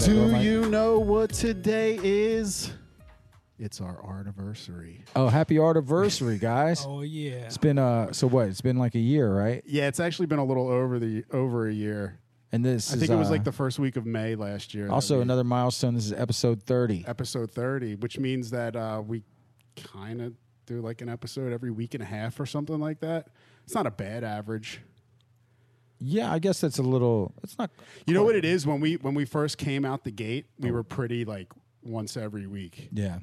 that door, Do Mike? you know what today is? It's our anniversary. Oh, happy anniversary, guys! Oh yeah. It's been uh, so what? It's been like a year, right? Yeah, it's actually been a little over the over a year. And this I is think it was uh, like the first week of May last year. also we- another milestone. This is episode thirty. episode 30, which means that uh, we kind of do like an episode every week and a half or something like that. It's not a bad average. Yeah, I guess that's a little. It's not. You know what it is when we when we first came out the gate, we were pretty like once every week, Yeah,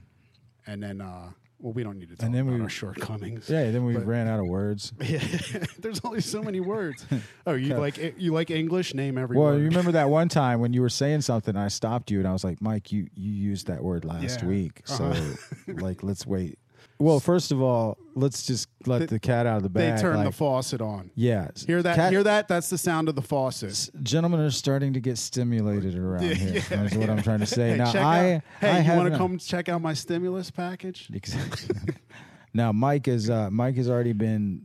and then uh, well, we don't need to talk And then about we- our shortcomings. yeah. Then we But- ran out of words. Yeah, there's only so many words. Oh, you like you like English? Name every Well, word. you remember that one time when you were saying something, and I stopped you, and I was like, "Mike, you you used that word last Yeah. week, so Uh-huh. like, let's wait." Well, first of all, let's just let the cat out of the bag. They turn the like, faucet on. yeah, Hear that? Cat- Hear that? That's the sound of the faucet. s- Gentlemen are starting to get stimulated around Yeah, here. yeah, That's what I'm trying to say. Hey, now, I, out, hey, I you want to come check out my stimulus package? Exactly. now, Mike is uh, Mike has already been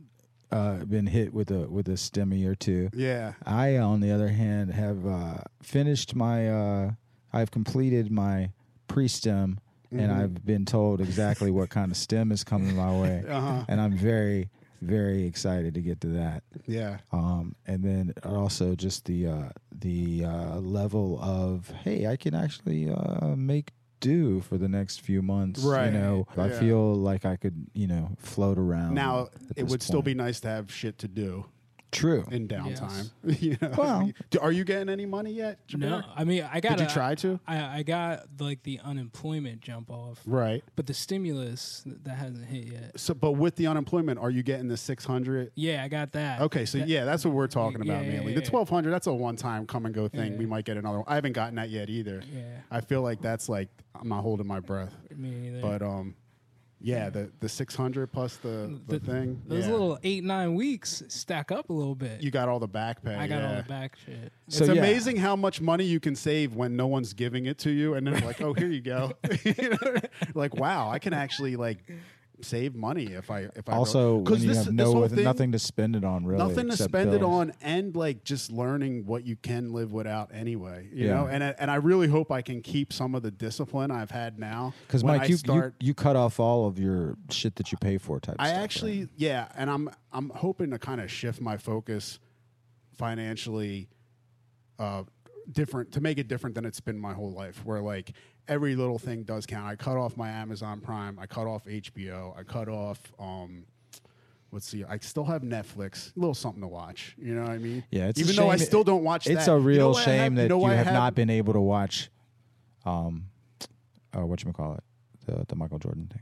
uh, been hit with a with a stimmy or two. Yeah. I, on the other hand, have uh, finished my. Uh, I've completed my pre-stem, and Mhm. I've been told exactly what kind of stem is coming my way, Uh-huh. and I'm very, very excited to get to that. Yeah. Um, and then also just the uh, the uh, level of hey, I can actually uh, make do for the next few months. Right. You know, I feel like I could you know float around. Now it would still be nice to have shit to do true. in downtime. you know? Well- Do- are you getting any money yet? No, Jabbar? I mean I got. Did you try to? I I got like the unemployment jump off, Right. but the stimulus that hasn't hit yet. So, but with the unemployment, are you getting the six hundred? Yeah, I got that. Okay, so That- yeah, that's what we're talking Yeah, about yeah, mainly. yeah, The yeah. twelve hundred, that's a one-time come and go thing. Yeah. We might get another one. I haven't gotten that yet either. Yeah, I feel like that's like I'm not holding my breath. me neither. But um, yeah, the the six hundred plus the the, The- thing. Those yeah. little eight nine weeks stack up a little bit. you got all the back pay. I got yeah. all the back shit. It's So, yeah. amazing how much money you can save when no one's giving it to you, and then like, oh, here you go. Like, wow, I can actually like save money if I if I Also, because you this, have no with thing, nothing to spend it on, really, nothing to spend it on, and like just learning what you can live without anyway. You Yeah. know, and and I really hope I can keep some of the discipline I've had now. Because Mike, I you, start, you you cut off all of your shit that you pay for type. I stuff, right? actually, yeah, and I'm I'm hoping to kind of shift my focus financially, uh, different to make it different than it's been my whole life. Where like every little thing does count. I cut off my Amazon Prime. I cut off HBO. I cut off. Um, let's see. I still have Netflix. A little something to watch. You know what I mean? Yeah, it's a even though I still don't watch. It's that. a You know real shame have? that you, know you what I have not been able to watch, um, uh, what you call it, the the Michael Jordan thing.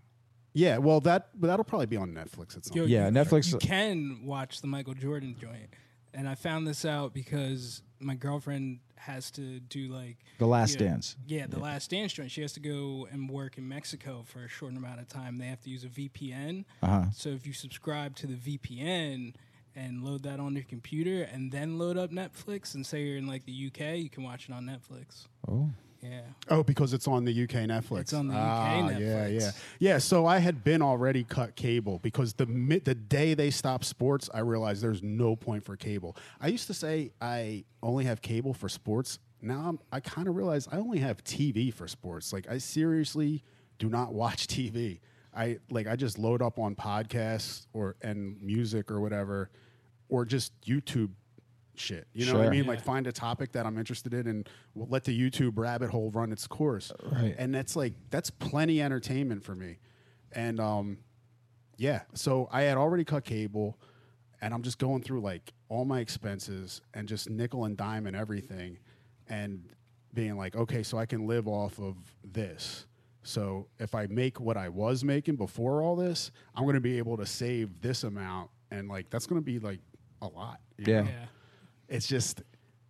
Yeah, well, that that'll probably be on Netflix at some. Yo, point. Yeah, Netflix- You can watch the Michael Jordan joint, and I found this out because my girlfriend has to do like The Last Yeah. Dance. Yeah, the last dance joint. She has to go and work in Mexico for a short amount of time. They have to use a VPN. Uh huh. So if you subscribe to the VPN and load that on your computer and then load up Netflix and say you're in like the UK, you can watch it on Netflix. Oh, Yeah. Oh, because it's on the UK Netflix. It's on the UK ah, Yeah, Netflix. yeah, yeah. So I had been already cut cable because the the day they stopped sports, I realized there's no point for cable. I used to say I only have cable for sports. Now I'm, I kind of realize I only have TV for sports. Like I seriously do not watch TV. I like I just load up on podcasts or and music or whatever, or just YouTube shit. You know what I mean? Yeah. Like find a topic that I'm interested in and we'll let the YouTube rabbit hole run its course. Right. And that's like that's plenty entertainment for me. And um yeah, so I had already cut cable and I'm just going through like all my expenses and just nickel and dime and everything and being like, okay, so I can live off of this. So if I make what I was making before all this, I'm going to be able to save this amount and like that's going to be like a lot. you Yeah. know? Yeah. It's just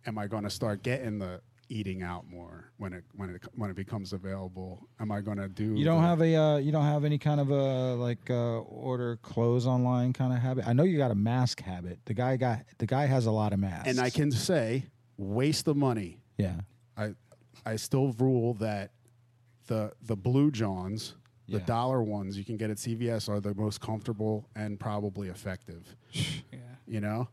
am i going to start getting the eating out more when it when it when it becomes available am i going to do you don't the- have a uh, you don't have any kind of a like uh, order clothes online kind of habit. I know you got a mask habit. The guy got the guy has a lot of masks. and i can say waste the money yeah i i still rule that the the blue johns the Yeah. dollar ones you can get at cvs are the most comfortable and probably effective Yeah. you know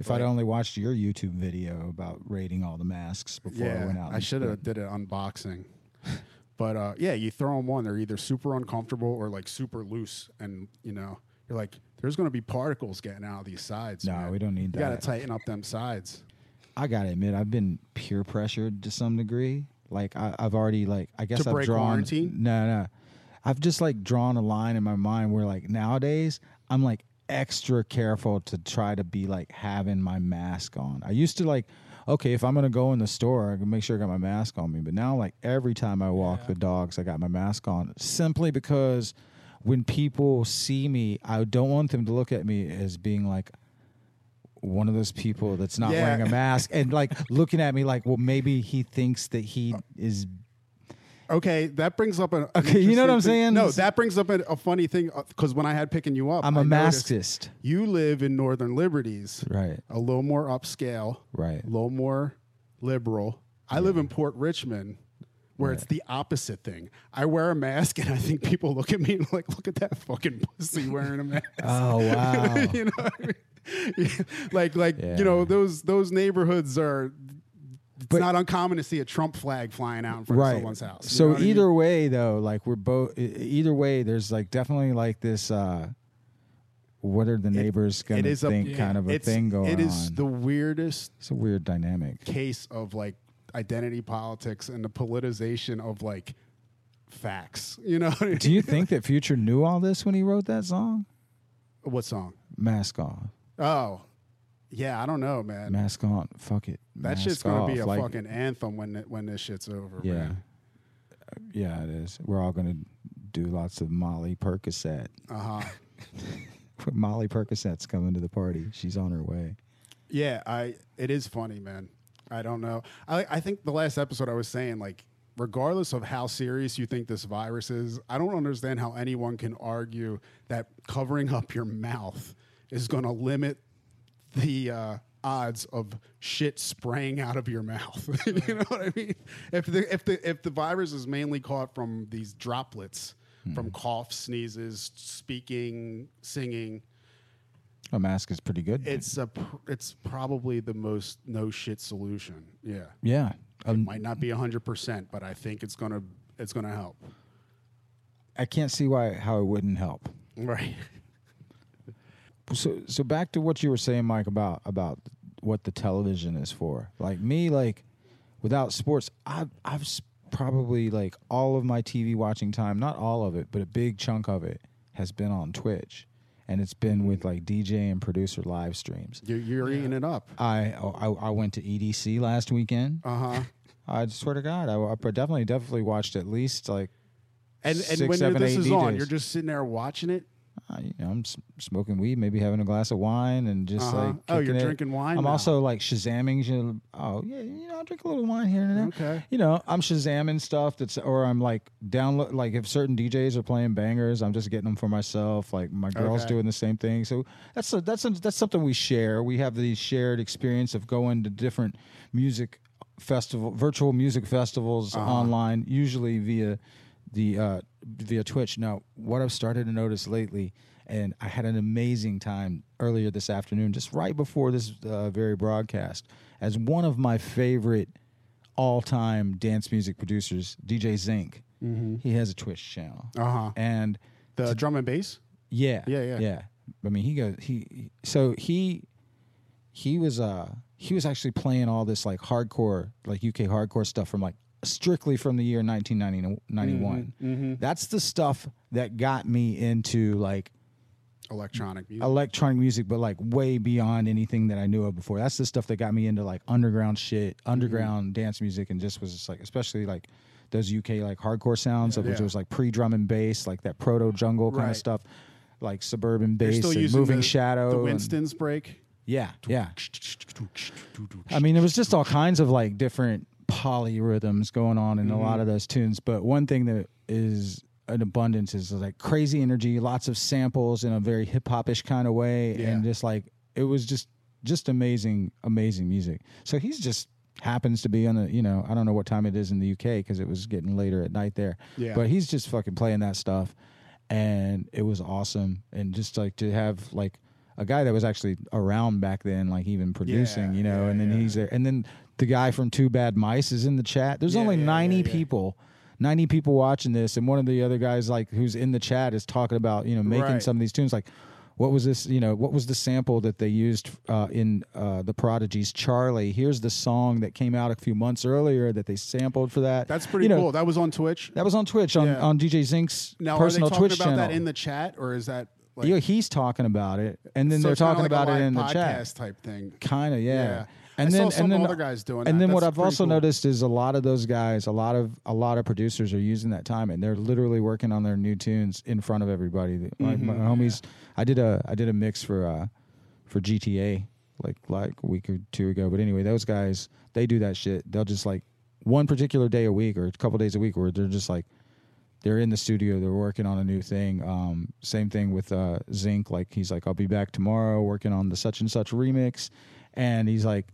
If I'd only watched your YouTube video about rating all the masks before I went out. I should have did an unboxing. but uh, yeah, you throw them on. They're either super uncomfortable or like super loose, and you know you're like, there's going to be particles getting out of these sides. No, man. we don't need that. You got to tighten up them sides. I gotta admit, I've been peer pressured to some degree. Like I, I've already like I guess To I've drawn. quarantine? No, no, I've just like drawn a line in my mind where like nowadays I'm like extra careful to try to be like having my mask on. I used to like, okay, if I'm gonna go in the store, I can make sure I got my mask on me. But now like every time I walk Yeah. the dogs, I got my mask on simply because when people see me, I don't want them to look at me as being like one of those people that's not Yeah. wearing a mask and like looking at me like, well, maybe he thinks that he uh, is. Okay, that brings up an Okay, you know what I'm thing. saying? No, that brings up a, a funny thing uh, because when I had picking you up, I'm a maskist. You live in Northern Liberties, Right, a little more upscale, right. a little more liberal. I live in Port Richmond, where it's the opposite thing. I wear a mask, and I think people look at me and like, look at that fucking pussy wearing a mask. Oh wow. you know, what I mean? like like Yeah. you know those those neighborhoods are. It's But- not uncommon to see a Trump flag flying out in front of someone's house. So what I mean? either way, though, like we're both. Either way, there's like definitely like this. uh What are the neighbors gonna it is a- think? Yeah. kind of a thing going It is on. the weirdest it's a weird dynamic. case of like identity politics and the politicization of like facts. You know? what I Do you think that Future knew all this when he wrote that song? what song? Mask off, Oh, yeah. I don't know, man. mask on. Fuck it. that mask shit's gonna be a Like, fucking anthem when it, when this shit's over. Yeah, man. yeah, it is. We're all gonna do lots of Molly Percocet. Uh huh. Molly Percocet's coming to the party. She's on her way. Yeah, I. It is funny, man. I don't know. I I think the last episode I was saying like. Regardless of how serious you think this virus is, I don't understand how anyone can argue that covering up your mouth is going to limit the uh, odds of shit spraying out of your mouth. you know what I mean? If the if the if the virus is mainly caught from these droplets, from coughs, sneezes, speaking, singing, A mask is pretty good. it's a pr- it's probably the most no shit solution. Yeah, yeah. Um, might not be hundred percent, but I think it's gonna it's gonna help. I can't see why how it wouldn't help. Right. so so back to what you were saying mike about about what the television is for. Like me like without sports i've i've probably like all of my tv watching time not all of it but a big chunk of it has been on twitch. And it's been with like dj and producer live streams. You're, you're eating it up. I, I i went to edc last weekend. Uh huh. i swear to god I, I definitely definitely watched at least like And and when seven, this eight is on, you're just sitting there watching it. I, you know, I'm s- smoking weed, maybe having a glass of wine, and just Uh-huh. like Oh, you're kicking it. drinking wine I'm now. also like shazamming. you- Oh yeah, you know, I drink a little wine here and there. Okay. You know, I'm shazamming stuff that's, or I'm like download. Like if certain DJs are playing bangers, I'm just getting them for myself. Like my girl's Okay. doing the same thing. So that's a, that's a, that's something we share. We have the shared experience of going to different music festival, virtual music festivals Uh-huh. online, usually via the uh, via Twitch. Now, what I've started to notice lately, and I had an amazing time earlier this afternoon, just right before this uh, very broadcast, as one of my favorite all-time dance music producers, DJ Zinc. He has a Twitch channel, Uh huh. and The drum and bass. yeah, Yeah, yeah. yeah. I mean, he goes he- so he he was uh he was actually playing all this like hardcore like UK hardcore stuff from like strictly from the year 1991. Mm-hmm. That's the stuff that got me into like Electronic music. electronic music, but like way beyond anything that I knew of before. That's the stuff that got me into like underground shit, Mm-hmm. underground dance music, and just was just like, especially like those UK like hardcore sounds, of which Yeah. was like pre drum and bass, like that proto jungle kind Right. of stuff, like suburban base still and moving the, shadow. The and- Winston's break. yeah, yeah. I mean, there was just all kinds of like different polyrhythms going on in a Mm-hmm. lot of those tunes. But one thing that is an abundance is like crazy energy, lots of samples in a very hip hopish kind of way, and just like it was just just amazing, amazing music. So he's just happens to be on the you know I don't know what time it is in the UK because it was getting later at night there. Yeah. But he's just fucking playing that stuff, and it was awesome. And just like to have like a guy that was actually around back then, like even producing, Yeah, you know. yeah, and then yeah. he's there, and then the guy from Two Bad Mice is in the chat. There's only yeah, 90 yeah, yeah. people. 90 people watching this and one of the other guys like who's in the chat is talking about you know making Right. some of these tunes like what was this you know what was the sample that they used uh, in uh, the prodigy's charly here's the song that came out a few months earlier that they sampled for that That's pretty You know, cool. That was on Twitch. that was on twitch on, Yeah. on dj zinc's Now, personal are they talking twitch about channel that in the chat, or is that like yeah, he's talking about it and then so they're talking like about it in the chat type thing? kind of yeah. Yeah. and I then some and then other guys doing and that. then what i've also cool. noticed is a lot of those guys a lot of a lot of producers are using that time and they're literally working on their new tunes in front of everybody The- my, my Mm-hmm. homies i did a i did a mix for uh for gta like like a week or two ago but anyway those guys they do that shit they'll just like one particular day a week or a couple days a week where they're just like they're in the studio they're working on a new thing um, same thing with uh, zinc like he's like i'll be back tomorrow working on the such and such remix and he's like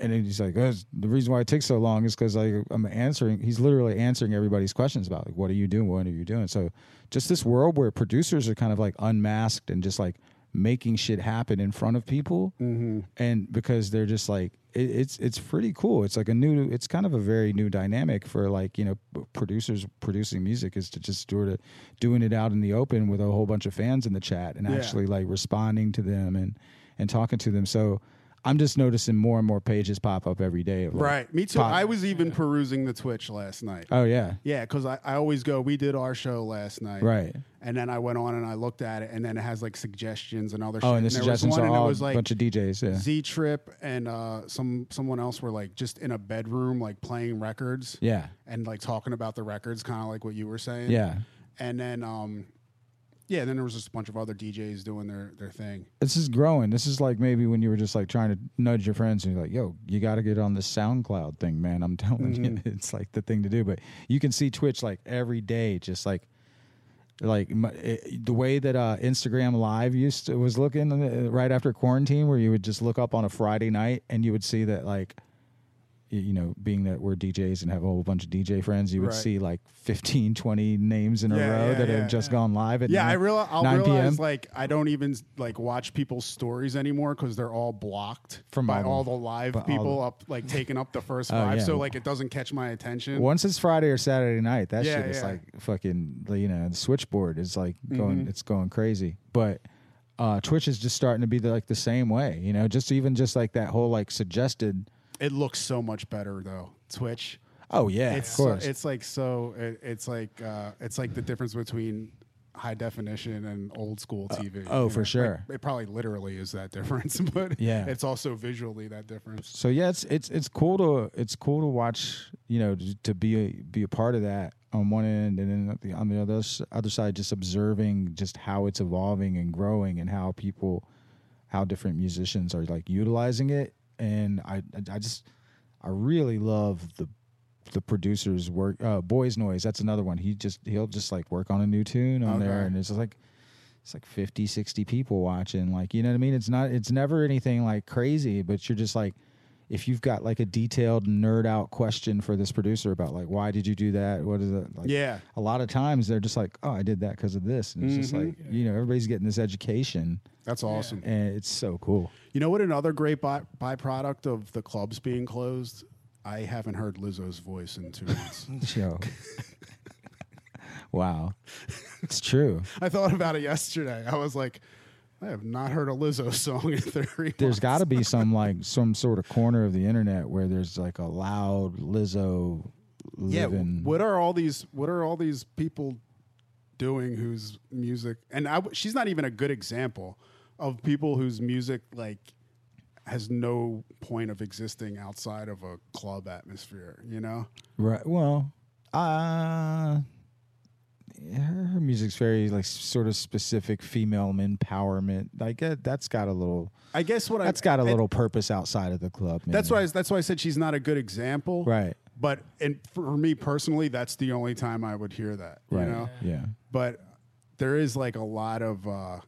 and he's like "Oh, the reason why it takes so long is because i'm answering he's literally answering everybody's questions about like what are you doing? What are you doing? So just this world where producers are kind of like unmasked and just like making shit happen in front of people Mm-hmm. and because they're just like it, it's it's pretty cool it's like a new it's kind of a very new dynamic for like you know producers producing music is to just do it doing it out in the open with a whole bunch of fans in the chat and Yeah. actually like responding to them and and talking to them so i'm just noticing more and more pages pop up every day of like, Right. Me too. pop- I was even perusing the Twitch last night. oh yeah Yeah, because I, I always go. We did our show last night, right And then I went on and I looked at it, and then it has like suggestions and other. oh shit. and the there was suggestions one, are and it all was a bunch of djs yeah Z Trip and uh, some someone else were like just in a bedroom, like playing records yeah and like talking about the records, kind of like what you were saying. yeah And then, um, yeah, then there was just a bunch of other DJs doing their their thing. this is growing. This is like maybe when you were just like trying to nudge your friends and you're like, yo, you got to get on the SoundCloud thing, man. I'm telling you, Mm-hmm. it's like the thing to do. But you can see Twitch like every day, just like, like it, the way that uh, Instagram Live used to, was looking uh, right after quarantine, where you would just look up on a Friday night and you would see that like, you know, being that we're DJs and have a whole bunch of DJ friends, you would Right. see like 15, 20 names in a row yeah, that yeah, have just yeah. gone live at Yeah, 9, I realize I'll 9 realize p.m. like I don't even like watch people's stories anymore because they're all blocked From by all all the- live people the- up like taking up the first Oh, five. yeah. So like it doesn't catch my attention. Once it's Friday or Saturday night, that Yeah, shit is like fucking. You know, the switchboard is like going. Mhm. It's going crazy. But uh, Twitch is just starting to be the, like the same way. You know, just even just like that whole like suggested. It looks so much better though. Twitch. Oh yeah, it's of so, course. it's like so it, it's like uh, it's like the difference between high definition and old school TV. oh, for know? sure. Like, it probably literally is that difference, but Yeah. it's also visually that difference. so yeah, it's it's it's cool to it's cool to watch. You know, to, to be a, be a part of that on one end, and then the, on the other other side, just observing just how it's evolving and growing, and how people, how different musicians are like utilizing it. And I I just I really love the the producers work. Uh, Boys Noize, that's another one. He just he'll just like work on a new tune on there, and it's like it's like 50 60 people watching like you know what i mean it's not it's never anything like crazy but you're just like if you've got like a detailed nerd out question for this producer about like why did you do that what is it like Yeah. a lot of times they're just like oh i did that because of this and it's just Mhm. like you know everybody's getting this education That's awesome. and it's so cool You know what? Another great by- byproduct of the clubs being closed. I haven't heard Lizzo's voice in two months. show wow it's true I thought about it yesterday. I was like, I have not heard a Lizzo song in three. there's months. got to be some like some sort of corner of the internet where there's like a loud lizzo yeah. What are all these? What are all these people doing? Whose music? And I, w- she's not even a good example of people whose music like has no point of existing outside of a club atmosphere. You know? Right. Well, uh her, her music's very like sort of specific female empowerment. Like uh, that's got a little I guess what that's I got a and little purpose outside of the club. That's why. I, that's why I said she's not a good example. Right. But and for me personally, that's the only time I would hear that. Right. You know. Yeah. But there is like a lot of uh,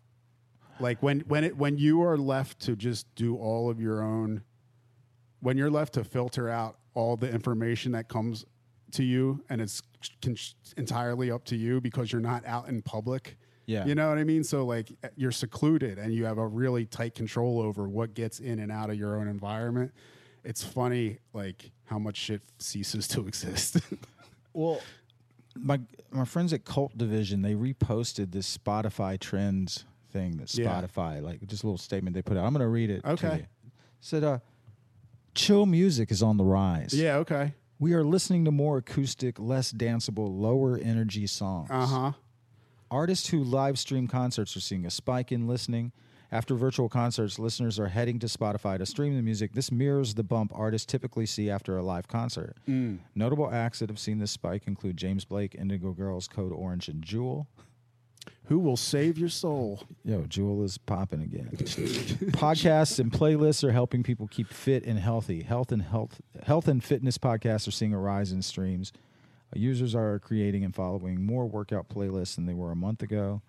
like when when it when you are left to just do all of your own. When you're left to filter out all the information that comes to you, and it's con- entirely up to you because you're not out in public Yeah. You know what I mean? So like you're secluded and you have a really tight control over what gets in and out of your own environment. It's funny like how much shit ceases to exist. Well, my my friends at Cult Division they reposted this Spotify trends thing that Yeah. Spotify like just a little statement they put out. I'm gonna read it. to Okay. you. Said, uh, chill music is on the rise. yeah, okay. We are listening to more acoustic, less danceable, lower energy songs. Uh-huh. Artists who live stream concerts are seeing a spike in listening. After virtual concerts, listeners are heading to Spotify to stream the music. This mirrors the bump artists typically see after a live concert. Notable acts that have seen this spike include James Blake, Indigo Girls, Code Orange, and Jewel. Who will save your soul? Yo, Jewel is popping again. podcasts and playlists are helping people keep fit and healthy. Health and health health and fitness podcasts are seeing a rise in streams. Uh, users are creating and following more workout playlists than they were a month ago.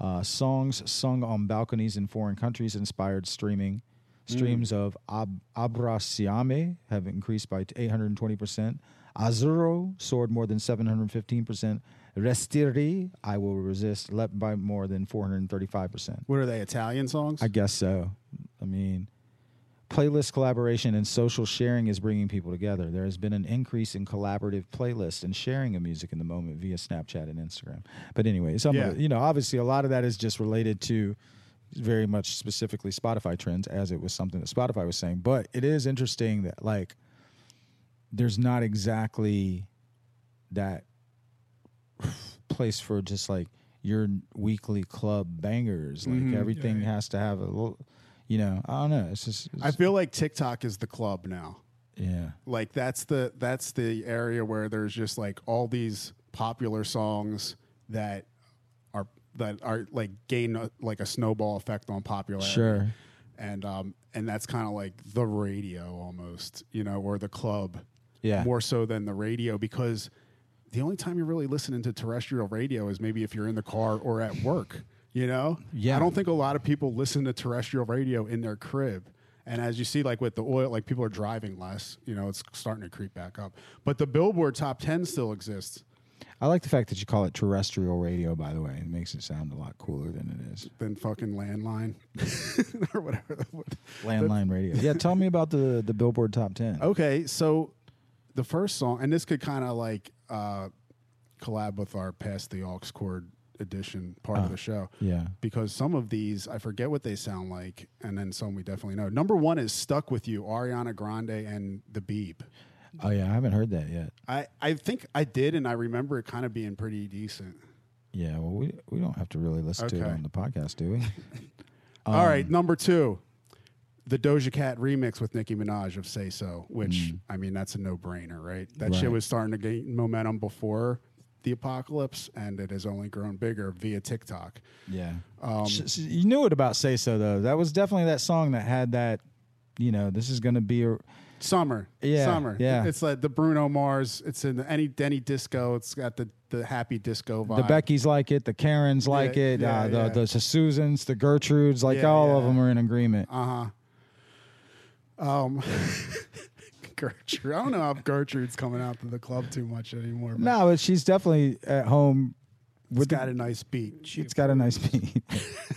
Uh, songs sung on balconies in foreign countries inspired streaming. Streams of Ab- Abbracciame have increased by 820%. Azzurro soared more than 715%. Restiri, I Will Resist, leapt by more than 435%. What are they, Italian songs? I guess so. I mean, playlist collaboration and social sharing is bringing people together. There has been an increase in collaborative playlists and sharing of music in the moment via Snapchat and Instagram. But anyway, some Yeah. of you know, obviously a lot of that is just related to very much specifically Spotify trends, as it was something that Spotify was saying. But it is interesting that like there's not exactly that place for just like your weekly club bangers. Like Mhm. everything Yeah, yeah. has to have a little, you know. I don't know. It's just, it's, I feel like TikTok is the club now. yeah, like that's the that's the area where there's just like all these popular songs that are that are like gain a, like a snowball effect on popularity. sure, And um and that's kind of like the radio almost, you know, or the club yeah, more so than the radio because the only time you're really listening to terrestrial radio is maybe if you're in the car or at work, you know? Yeah. I don't think a lot of people listen to terrestrial radio in their crib. And as you see, like with the oil, like people are driving less, you know, it's starting to creep back up. But the Billboard top 10 still exists. I like the fact that you call it terrestrial radio. By the way, it makes it sound a lot cooler than it is. Than fucking landline or whatever. Landline radio. Yeah, tell me about the the Billboard Top Ten. Okay, so the first song, and this could kind of like uh, collab with our past the aux cord edition part Ah. of the show. Yeah. because some of these I forget what they sound like, and then some we definitely know. Number one is "Stuck with You," Ariana Grande and the Beeb. Oh yeah, I haven't heard that yet. I I think I did, and I remember it kind of being pretty decent. Yeah, well, we we don't have to really listen to it on the podcast, do we? All right, Um, number two, the Doja Cat remix with Nicki Minaj of "Say So," which Mm. I mean that's a no brainer, right? That shit was starting to gain momentum before the apocalypse, and it has only grown bigger via TikTok. Yeah. Um, you knew it about Say So though. That was definitely that song that had that. You know, this is going to be a. Summer, Yeah, summer. yeah. It's like the Bruno Mars. It's in any Denny disco. It's got the the happy disco vibe. The Beckys like it, the Karens like Yeah, it, yeah, uh, the, yeah. the Susans, the Gertrudes, like all of them are in agreement. Uh huh. Um, Gertrude. I don't know if Gertrude's coming out to the club too much anymore. No, but she's definitely at home. it's With got the- a nice beat. it's got a nice beat.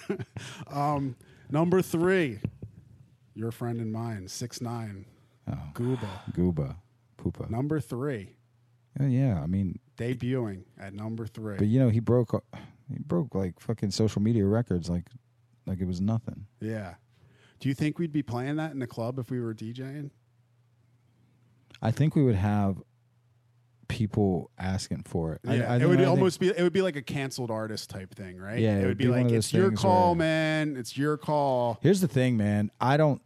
Um, number three, your friend and mine, six nine, oh, Gooba. Gooba, Poopa. Number three, Oh, yeah, I mean, debuting at number three. but you know, he broke. uh, He broke like fucking social media records, like, like it was nothing. yeah. Do you think we'd be playing that in the club if we were DJing? I think we would have people asking for it. Yeah, I it would I think- almost be it would be like a canceled artist type thing, right? Yeah, it, would be, one like it's your call, where- man. It's your call. Here's the thing, man. I don't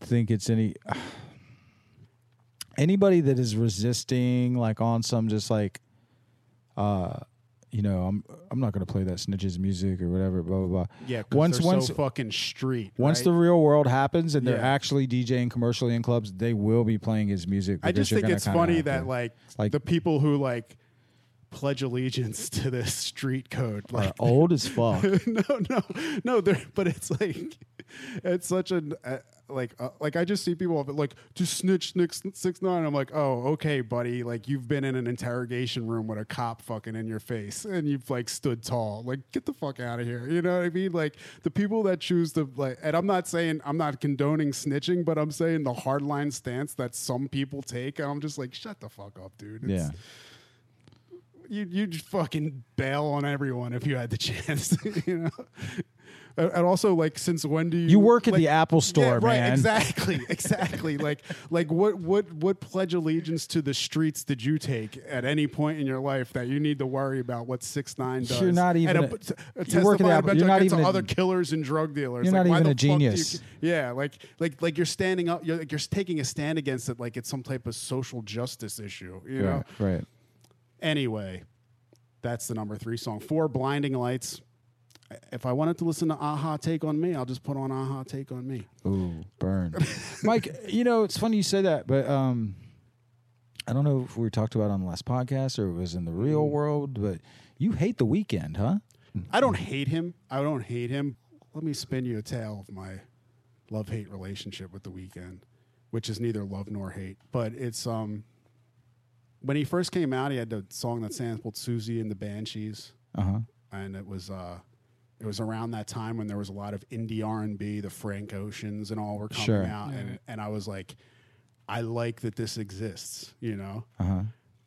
think it's any anybody that is resisting like on some just like uh you know, I'm I'm not gonna play that snitches music or whatever, blah blah blah. Yeah, Once once so fucking street. once right? the real world happens and they're actually DJing commercially in clubs, they will be playing his music. I just think it's funny that to- like, like- the people who like pledge allegiance to this street code are like old as fuck. no no no they're but it's like it's such an uh, like uh, like I just see people like just snitch six six nine. I'm like, oh, okay, buddy. Like you've been in an interrogation room with a cop fucking in your face, and you've like stood tall. Like get the fuck out of here. You know what I mean? Like the people that choose to like, and I'm not saying I'm not condoning snitching, but I'm saying the hardline stance that some people take. And I'm just like, shut the fuck up, dude. It's- Yeah. you you just fucking bail on everyone if you had the chance, you know. And also, like, since when do you You work at like- the Apple store, yeah, right? man. Exactly, exactly. like, like what what what pledge allegiance to the streets did you take at any point in your life that you need to worry about what six nine does? You're not even and a- a, t- you work at the Apple- you're not even a- other killers and drug dealers. You're Like, not even a do you- genius. yeah, like like like you're standing up. You're like you're taking a stand against it, like it's some type of social justice issue. You know. Right. Right. Anyway, that's the number three song. Four, Blinding Lights. If I wanted to listen to a-ha Take on Me, I'll just put on a-ha Take on Me. Ooh, burn. Mike, you know, it's funny you say that, but um I don't know if we talked about it on the last podcast or it was in the real world, but you hate the Weeknd, huh? I don't hate him. I don't hate him. Let me spin you a tale of my love hate relationship with the Weeknd, which is neither love nor hate. But it's um when he first came out, he had the song that sampled Siouxsie and the Banshees. Uh-huh. and it was uh it was around that time when there was a lot of indie R and B, the Frank Oceans and all were coming Sure. out, and and I was like, I like that this exists, you know. Uh-huh.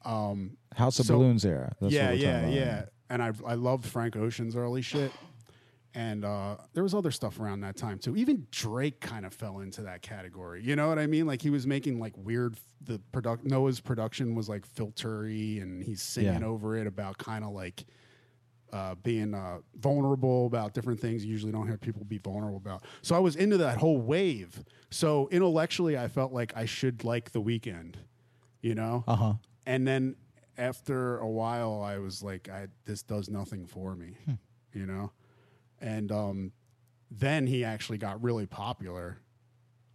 Um, House of So- Balloons era. That's yeah, what we're yeah, talking about. yeah. And I I loved Frank Ocean's early shit, and uh, there was other stuff around that time too. Even Drake kind of fell into that category. You know what I mean? Like he was making like weird. The product Noah's production was like filtery, and he's singing Yeah. over it about kind of like uh, being uh, vulnerable about different things you usually don't hear people be vulnerable about. So I was into that whole wave. So intellectually, I felt like I should like the Weeknd, you know. Uh-huh. And then after a while, I was like, I, "This does nothing for me," you know. And um, then he actually got really popular.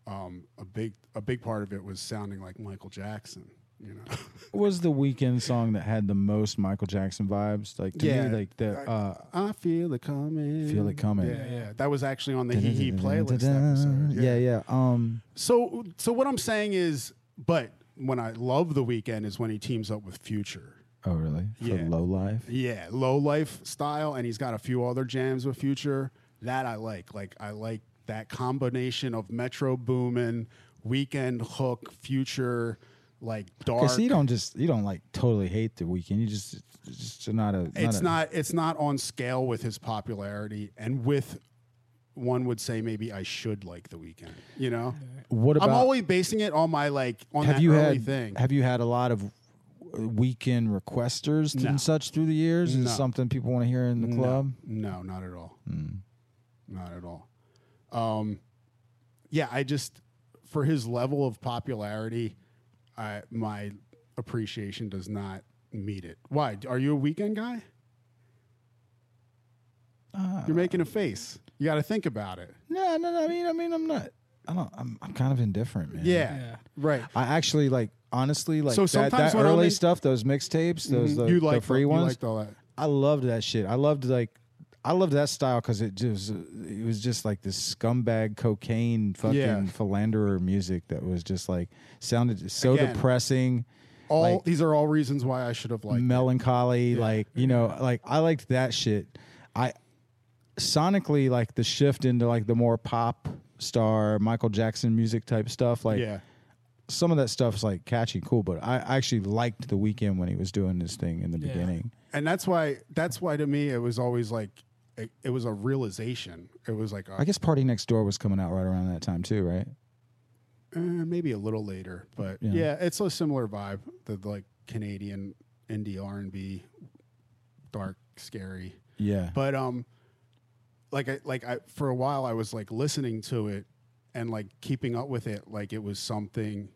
Um, a big a big part of it was sounding like Michael Jackson, you know. Was the Weeknd song that had the most Michael Jackson vibes? Like to Yeah. me, like the uh I feel it coming. Feel It Coming. Yeah, yeah. That was actually on the Hee Hee playlist episode. Yeah, yeah. Um So, so what I'm saying is, but when I love the Weeknd is when he teams up with Future. oh really? For Yeah. low life? Yeah, low life style, and he's got a few other jams with Future that I like. Like I like that combination of Metro Boomin, Weeknd Hook, Future, like dark. So you don't just you don't like totally hate the Weeknd. You just it's just not a it's a- not it's not on scale with his popularity and with one would say maybe I should like the Weeknd. You know, what about I'm always basing it on my like on have that you early had thing. have you had a lot of Weeknd requesters No. and such through the years? Is it something people want to hear in the club? No, not at all. Hmm. Not at all. Um, yeah, I just for his level of popularity, I my appreciation does not meet it. Why? Are you a Weeknd guy? Uh, You're making a face. You got to think about it. no, no, no. I mean, I mean, I'm not. I don't. I'm, I'm kind of indifferent, man. Yeah, Yeah. right. I actually like honestly like So that, sometimes that when I'm early in- stuff, those mixtapes, those the, you the like free you ones. liked all that. I loved that shit. I loved like I loved that style because it just it was just like this scumbag cocaine fucking Yeah. philanderer music that was just like sounded so Again, depressing, All Like- these are all reasons why I should have liked. it. melancholy. Like you know, like I liked that shit. I sonically like the shift into like the more pop star Michael Jackson music type stuff. Like yeah, some of that stuff's like catchy, cool, but I actually liked the Weeknd when he was doing this thing in the Yeah. beginning. and that's why that's why to me it was always like it, it was a realization. It was like a, I guess PartyNextDoor was coming out right around that time too, right? Uh, maybe a little later, but Yeah. yeah. it's a similar vibe. The like Canadian indie R and B, dark, scary. Yeah. But um, like I like I for a while I was like listening to it and like keeping up with it like it was something.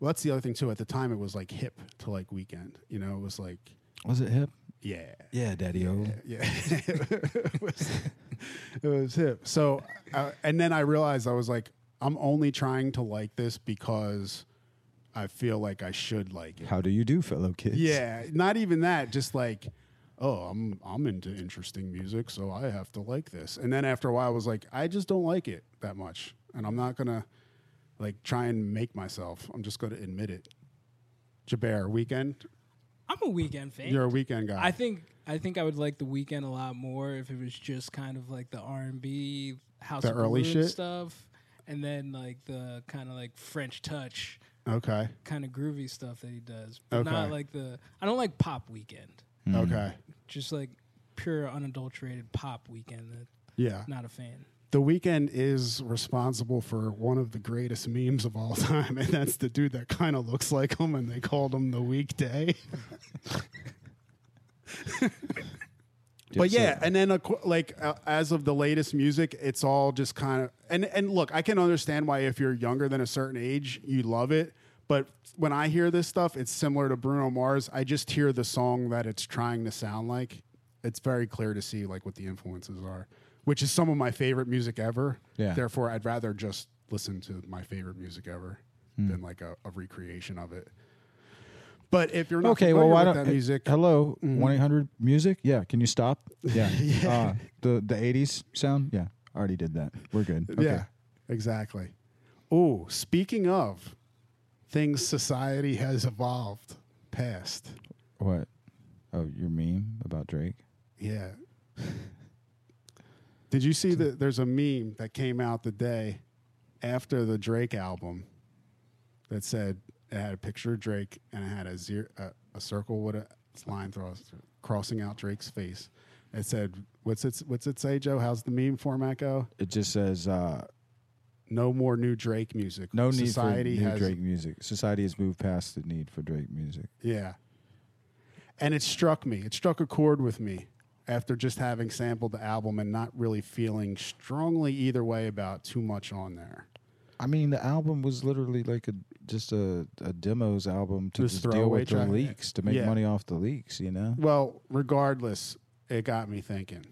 Well, that's the other thing too. At the time, it was like hip to like Weeknd. You know, it was like Was it hip? Yeah, Yeah, Daddy O. yeah. it, was, it was hip. So, uh, and then I realized I was like, I'm only trying to like this because I feel like I should like it. How do you do, fellow kids? Yeah, not even that. Just like, oh, I'm I'm into interesting music, so I have to like this. And then after a while, I was like, I just don't like it that much. and I'm not gonna like try and make myself. I'm just gonna admit it. Jaber, Weeknd. I'm a Weeknd fan. You're a Weeknd guy. I think I think I would like the Weeknd a lot more if it was just kind of like the R and B house The of early shit? stuff, and then like the kind of like French touch, okay. kind of groovy stuff that he does, but not like the. I don't like pop Weeknd. Okay. Just like pure unadulterated pop Weeknd. That Yeah. not a fan. The Weeknd is responsible for one of the greatest memes of all time, and that's the dude that kind of looks like him, and they called him the weekday. but yeah, and then like uh, as of the latest music, it's all just kind of and and look, I can understand why if you're younger than a certain age, you love it. But when I hear this stuff, it's similar to Bruno Mars. I just hear the song that it's trying to sound like. It's very clear to see like what the influences are, which is some of my favorite music ever. Yeah. Therefore, I'd rather just listen to my favorite music ever than like a, a recreation of it. But if you're not okay, well, why with don't that music, Hello, Mhm. one eight hundred music. Yeah, can you stop? Yeah, Yeah. Uh, the the eighties sound. Yeah, already did that. We're good. Okay. Yeah, exactly. Oh, speaking of things society has evolved past. What? Oh, your meme about Drake? Yeah. Did you see that there's a meme that came out the day after the Drake album that said it had a picture of Drake and it had a zero, a, a circle with a line through crossing out Drake's face. It said, "What's it? What's it say, Joe? How's the meme format go? It just says uh, No more new Drake music. no need Society for new has Drake music. Society has moved past the need for Drake music. Yeah. And it struck me. It struck a chord with me after just having sampled the album and not really feeling strongly either way about too much on there. I mean, the album was literally like a just a, a demos album to Just just, deal with the leaks to make Yeah. money off the leaks. You know. Well, regardless, it got me thinking.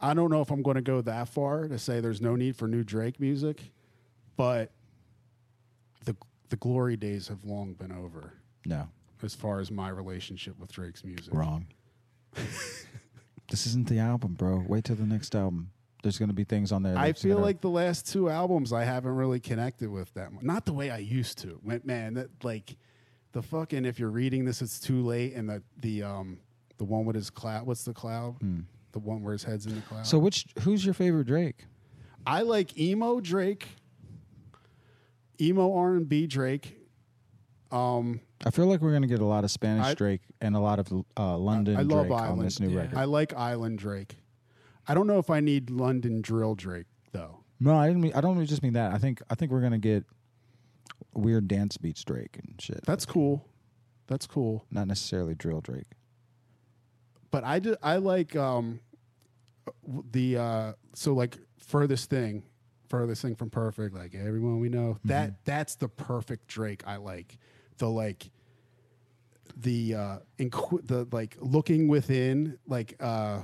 I don't know if I'm going to go that far to say there's no need for new Drake music, but the the glory days have long been over No, as far as my relationship with Drake's music. wrong. this isn't the album, bro. Wait till the next album. There's going to be things on there. I feel gonna- like the last two albums I haven't really connected with that much. Not the way I used to. Man, that like the fucking if you're reading this, it's too late. And the the um the one with his cloud. What's the cloud? The one where his head's in the cloud. Hmm. So, which who's your favorite Drake? I like emo Drake, emo R and B Drake. Um, I feel like we're going to get a lot of Spanish I- Drake and a lot of uh, London I love Drake on Island. this new Yeah. record. I like Island Drake. I don't know if I need London Drill Drake though. No, I didn't. Mean, I don't just mean that. I think I think we're gonna get weird dance beats Drake and shit. That's cool. That's cool. not necessarily drill Drake. but I do, I like um the uh so like furthest thing furthest thing from perfect like everyone we know that that's the perfect Drake I like the like the uh inqu- the like looking within like uh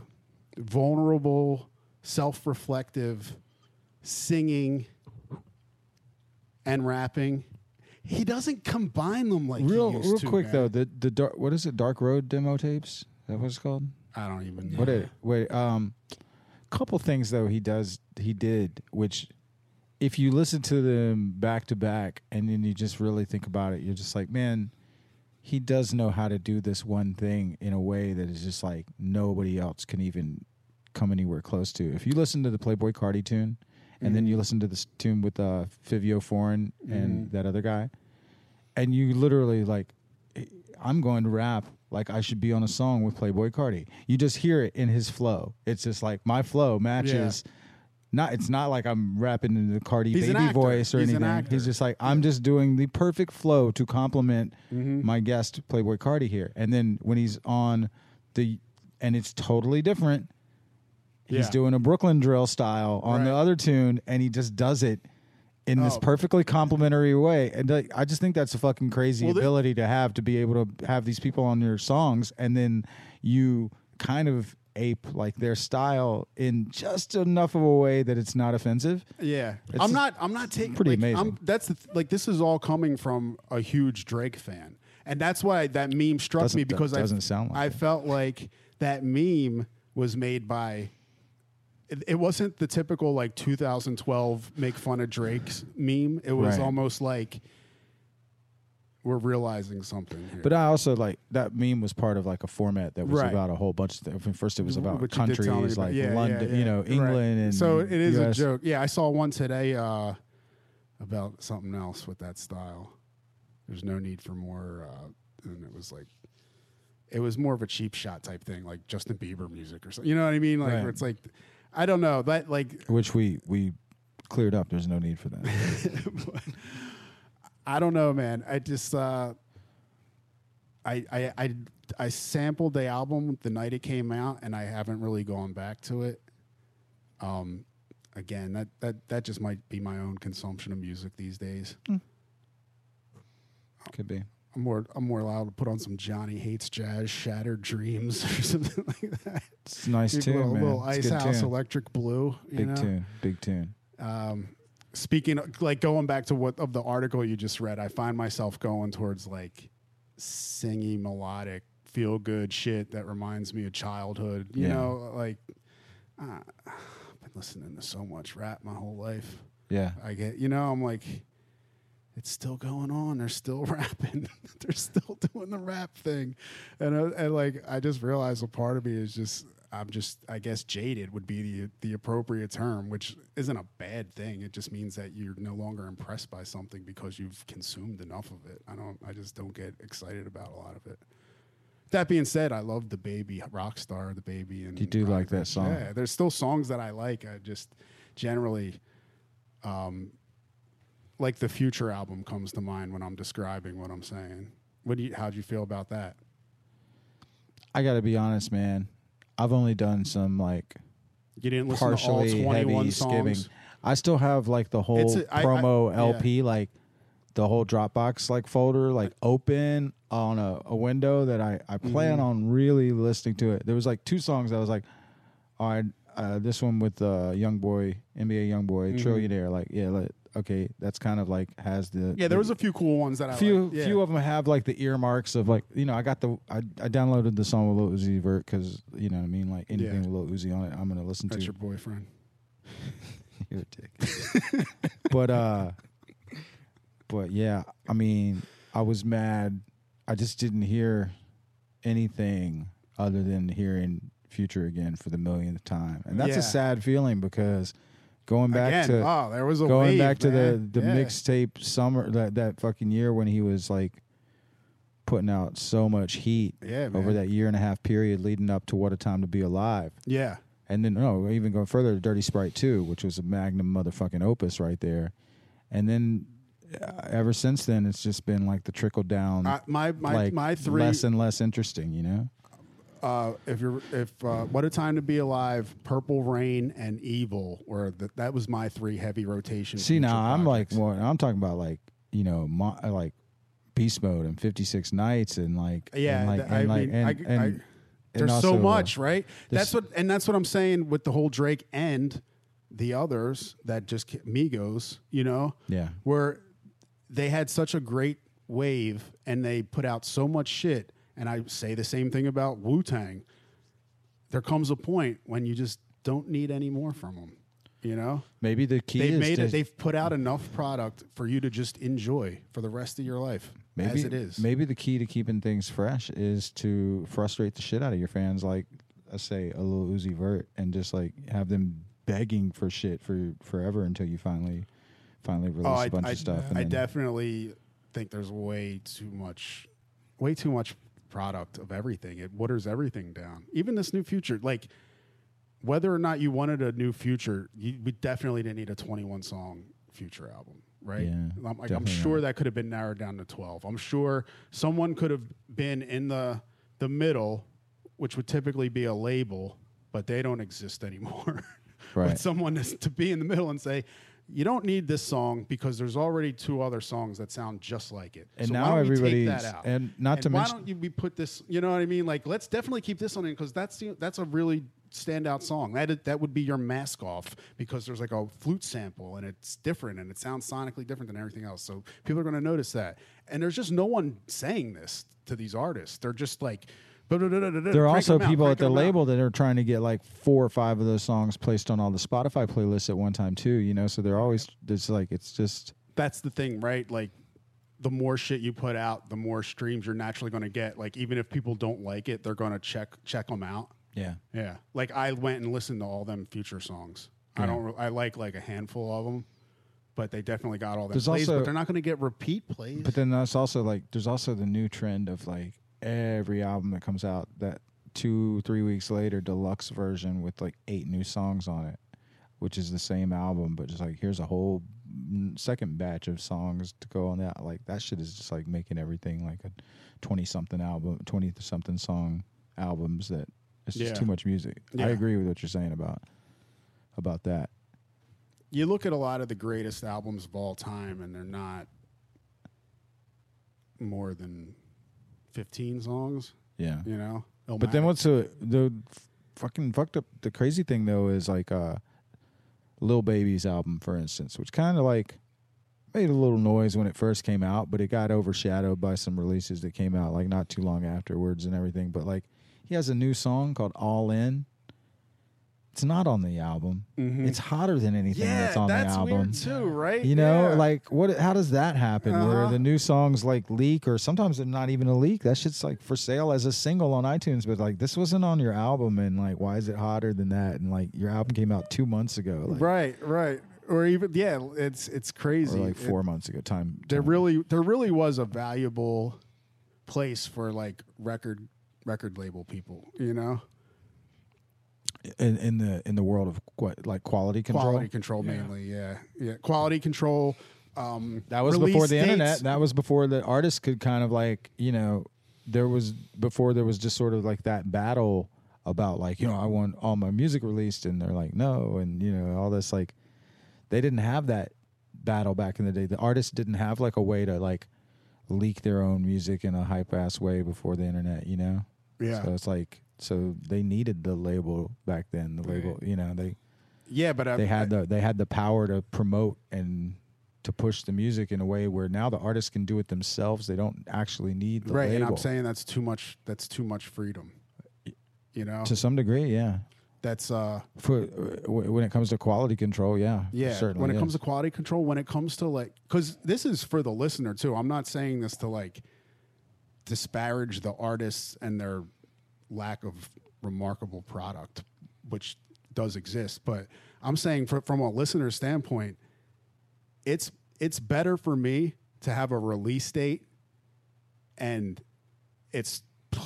vulnerable self-reflective singing and rapping he doesn't combine them like real, real to, quick man. though. The the dark, what is it? Dark Road demo tapes. Is that what it's called? I don't even know. What it? Wait. Um, couple things though he does he did which if you listen to them back to back and then you just really think about it you're just like man he does know how to do this one thing in a way that is just like nobody else can even come anywhere close to if you listen to the playboi carti tune and then you listen to this tune with uh fivio foreign and that other guy and you literally like I'm going to rap like I should be on a song with Playboi Carti. You just hear it in his flow. It's just like my flow matches. Not it's not like I'm rapping in the Carti He's an baby actor. voice or He's an anything. actor. He's just like I'm just doing the perfect flow to complement Mm-hmm. my guest Playboi Carti here. And then when he's on the and it's totally different. He's Yeah. doing a Brooklyn drill style on the Right. other tune and he just does it in this Oh. perfectly complimentary way. And like, I just think that's a fucking crazy Well, the- ability to have to be able to have these people on your songs and then you kind of ape like their style in just enough of a way that it's not offensive. Yeah, It's I'm not. I'm not taking. pretty like, amazing. I'm, that's the th- like this is all coming from a huge Drake fan, and that's why that meme struck Doesn't- me because doesn't I sound like I it. felt like that meme was made by. it, it wasn't the typical like 2012 make fun of Drake's meme. It was Right. almost like we're realizing something here. But I also like that meme was part of like a format that was Right. about a whole bunch of things. First, it was about Which you did tell me countries about. like Yeah, yeah, London, yeah. you know, Right. England, and so it is US. a joke. Yeah, I saw one today uh, about something else with that style. There's no need for more, uh, and it was like, it was more of a cheap shot type thing, like Justin Bieber music or something. You know what I mean? Like Right. where it's like, I don't know that like which we we cleared up. There's no need for that. I don't know, man. I just uh, I, I I I sampled the album the night it came out, and I haven't really gone back to it. Um, again, that that that just might be my own consumption of music these days. Could be. I'm more I'm more allowed to put on some Johnny Hates Jazz, Shattered Dreams, or something like that. It's nice Maybe tune, a little, man. little It's Ice good House tune. Electric Blue. You Big know? tune. Big tune. um, speaking like going back to what of the article you just read, I find myself going towards like singy, melodic, feel good shit that reminds me of childhood. You Yeah. know, like uh, I've been listening to so much rap my whole life. Yeah. I get, you know, I'm like, it's still going on. They're still rapping. They're still doing the rap thing, and uh, and like I just realized a part of me is just I'm just I guess jaded would be the the appropriate term, which isn't a bad thing. It just means that you're no longer impressed by something because you've consumed enough of it. I don't. I just don't get excited about a lot of it. That being said, I love the baby rock star, the baby, and You do like that song. Yeah, there's still songs that I like. I just generally, um, like the Future album comes to mind when I'm describing what I'm saying. What do you? How'd you feel about that? I got to be honest, man. I've only done some like You didn't listen partially to all 21 heavy songs. skipping. I still have like the whole a- I- I- promo yeah. LP, like the whole Dropbox like folder, like open on a, a window that I I plan Mm-hmm. on really listening to it. There was like two songs that I was like, all right, uh, this one with uh, Young Boy, NBA Young Boy, Mhm. Trillionaire. Like, yeah, like, okay, that's kind of like has the Yeah, there was a few cool ones that I few. Yeah. few of them have like the earmarks of like you know I got the I, I downloaded the song with Lil Uzi Vert because you know what I mean like anything Yeah. with Lil Uzi on it I'm gonna listen That's to. your boyfriend. You're a dick. but uh, but yeah, I mean I was mad. I just didn't hear anything other than hearing Future again for the millionth time, and that's Yeah. a sad feeling because going back Again, to oh, there was a going wave, back to man. the the Yeah. mixtape summer that that fucking year when he was like putting out so much heat Yeah, over that year and a half period leading up to what a time to be alive Yeah, and then no even going further to dirty sprite 2 which was a magnum motherfucking opus right there and then uh, ever since then it's just been like the trickle down I, my my like my three. less and less interesting you know uh, if you're if uh, what a time to be alive, Purple Rain, and Evil were the, that was my three heavy rotation. see now i'm like well, i'm talking about like you know mo- like beast mode and 56 nights and like yeah, and like, th- and I like mean, and, I, and, I, there's also, so uh, much, right? That's what, and that's what I'm saying with the whole Drake and the others that just Migos, you know, yeah where they had such a great wave and they put out so much shit. And I say the same thing about Wu Tang. There comes a point when you just don't need any more from them. You know, maybe the key they've is made to, it. They've put out enough product for you to just enjoy for the rest of your life, maybe as it is. maybe the key to keeping things fresh is to frustrate the shit out of your fans like let's say a little Uzi Vert and just like have them begging for shit for forever until you finally finally oh, release Oh, I, a bunch I, of stuff and I then- definitely think there's way too much, way too much product of everything. It waters everything down. Even this new future, like whether or not you wanted a new future, you, we definitely didn't need a 21 song future album, right? Yeah, I'm, like, I'm sure that could have been narrowed down to 12. I'm sure someone could have been in the the middle, which would typically be a label, but they don't exist anymore. Right. With someone to be in the middle and say, you don't need this song because there's already two other songs that sound just like it. And so now why everybody's- out? and not to why mention- don't you we put this? You know what I mean? Like, let's definitely keep this on in because that's the- that's a really standout song. That that would be your mask off because there's like a flute sample and it's different and it sounds sonically different than everything else. So people are going to notice that. And there's just no one saying this to these artists. They're just like There are also people at the label that are trying to get like four or five of those songs placed on all the Spotify playlists at one time too. You know, so they're always it's like it's just That's the thing, right? Like the more shit you put out, the more streams you're naturally going to get. Like even if people don't like it, they're going to check check them out. yeah. Yeah. Like I went and listened to all them future songs. I don't. I like like a handful of them, but they definitely got all that plays. also- but they're not going to get repeat plays. But then that's also like there's also the new trend of like every album that comes out that two three weeks later deluxe version with like eight new songs on it, which is the same album but just like here's a whole second batch of songs to go on that. Like that shit is just like making everything like a twenty something album, twenty something song albums that it's just Yeah. too much music. Yeah. I agree with what you're saying about about that. you look at a lot of the greatest albums of all time, and they're not more than fifteen songs. Yeah. You know. But then what's the the fucking fucked up? The crazy thing though is like uh, Lil Baby's album, for instance, which kind of like made a little noise when it first came out, but it got overshadowed by some releases that came out like not too long afterwards and everything. But like he has a new song called All In. It's not on the album. Mhm. It's hotter than anything yeah, that's on that's the album. too, right? You know, Yeah. like what? How does that happen? Where Uh-huh. the new songs like leak, or sometimes they're not even a leak. That shit's like for sale as a single on iTunes, but like this wasn't on your album, and like why is it hotter than that? And like your album came out two months ago, like, right, right, or even yeah, it's it's crazy. like It- four months ago. Time. there really there really was a valuable place for like record record label people. You know, in, in the in the world of what like quality control. quality control Yeah. mainly. Yeah, yeah, quality control. Um, That was before the dates. internet. That was before the artists could kind of like, you know, there was before there was just sort of like that battle about like, you know, I want all my music released and they're like, no, and you know, all this like they didn't have that battle back in the day. The artists didn't have like a way to like leak their own music in a hype ass way before the internet, you know? yeah, So it's like so they needed the label back then. The Right. label, you know, they yeah, but I, they had the they had the power to promote and to push the music in a way where now the artists can do it themselves. They don't actually need the right, and. I'm saying that's too much. That's too much freedom. You know, to some degree, yeah. that's uh, For uh, when it comes to quality control, yeah, Yeah, certainly. when it is. comes to quality control, when it comes to like, because this is for the listener too. I'm not saying this to like disparage the artists and their lack of remarkable product, which does exist. But I'm saying for, from a listener standpoint, it's it's better for me to have a release date and it's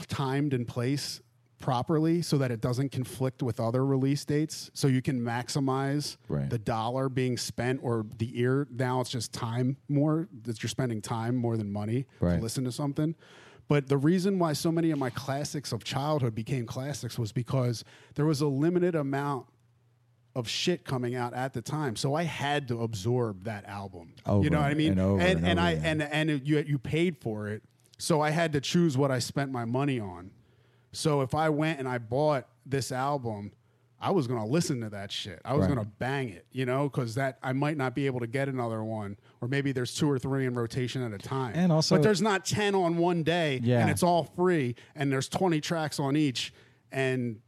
timed in place properly so that it doesn't conflict with other release dates so you can maximize Right. the dollar being spent or the ear now it's just time more that you're spending time more than money Right. to listen to something but the reason why so many of my classics of childhood became classics was because there was a limited amount of shit coming out at the time. So I had to absorb that album. Over you know what I mean? and and, and over I and and you you paid for it. So I had to choose what I spent my money on. So if I went and I bought this album, I was going to listen to that shit. I was Right. going to bang it, you know, cuz that I might not be able to get another one or maybe there's two or three in rotation at a time. And also- But there's not 10 on one day Yeah. and it's all free and there's 20 tracks on each and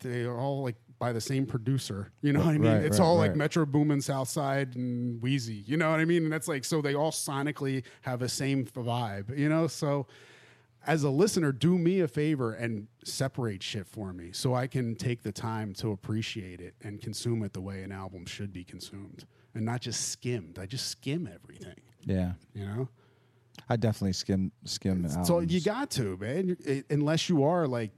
they are all like by the same producer. You know what I mean? Right, it's right, all like. Metro Boomin, Southside, and Wheezy. You know what I mean? And that's like so they all sonically have the same vibe. You know, so as a listener, do me a favor and separate shit for me so I can take the time to appreciate it and consume it the way an album should be consumed and not just skimmed. I just skim everything. yeah, You know. I definitely skim skim albums. So you got to, man. It- Unless you are like,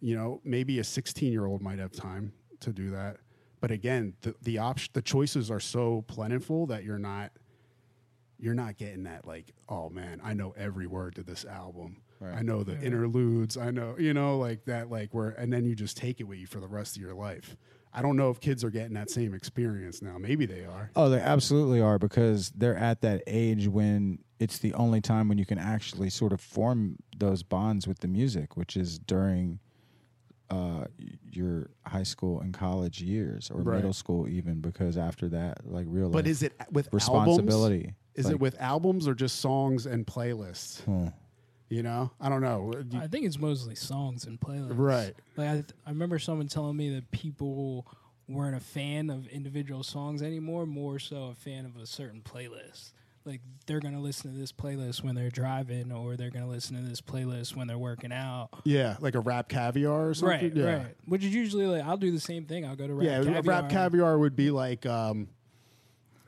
you know, maybe a 16 year old might have time to do that. But again, the the option, the choices are so plentiful that you're not, you're not getting that like, oh man, I know every word to this album. Right. I know the interludes. I know, you know, like that, like where, and then you just take it with you for the rest of your life. I don't know if kids are getting that same experience now. Maybe they are. Oh, they absolutely are because they're at that age when it's the only time when you can actually sort of form those bonds with the music, which is during uh, your high school and college years or Right. middle school, even because after that, like real life But life is it with Albums? responsibility. Is Like, it with albums or just songs and playlists? hmm. You know, I don't know. I think it's mostly songs and playlists. right. Like I, I remember someone telling me that people weren't a fan of individual songs anymore, more so a fan of a certain playlist. Like they're gonna listen to this playlist when they're driving, or they're gonna listen to this playlist when they're working out. Yeah, like a rap caviar or something. Right, yeah. right. Which is usually like I'll do the same thing. I'll go to rap yeah, caviar. a rap caviar would be like um,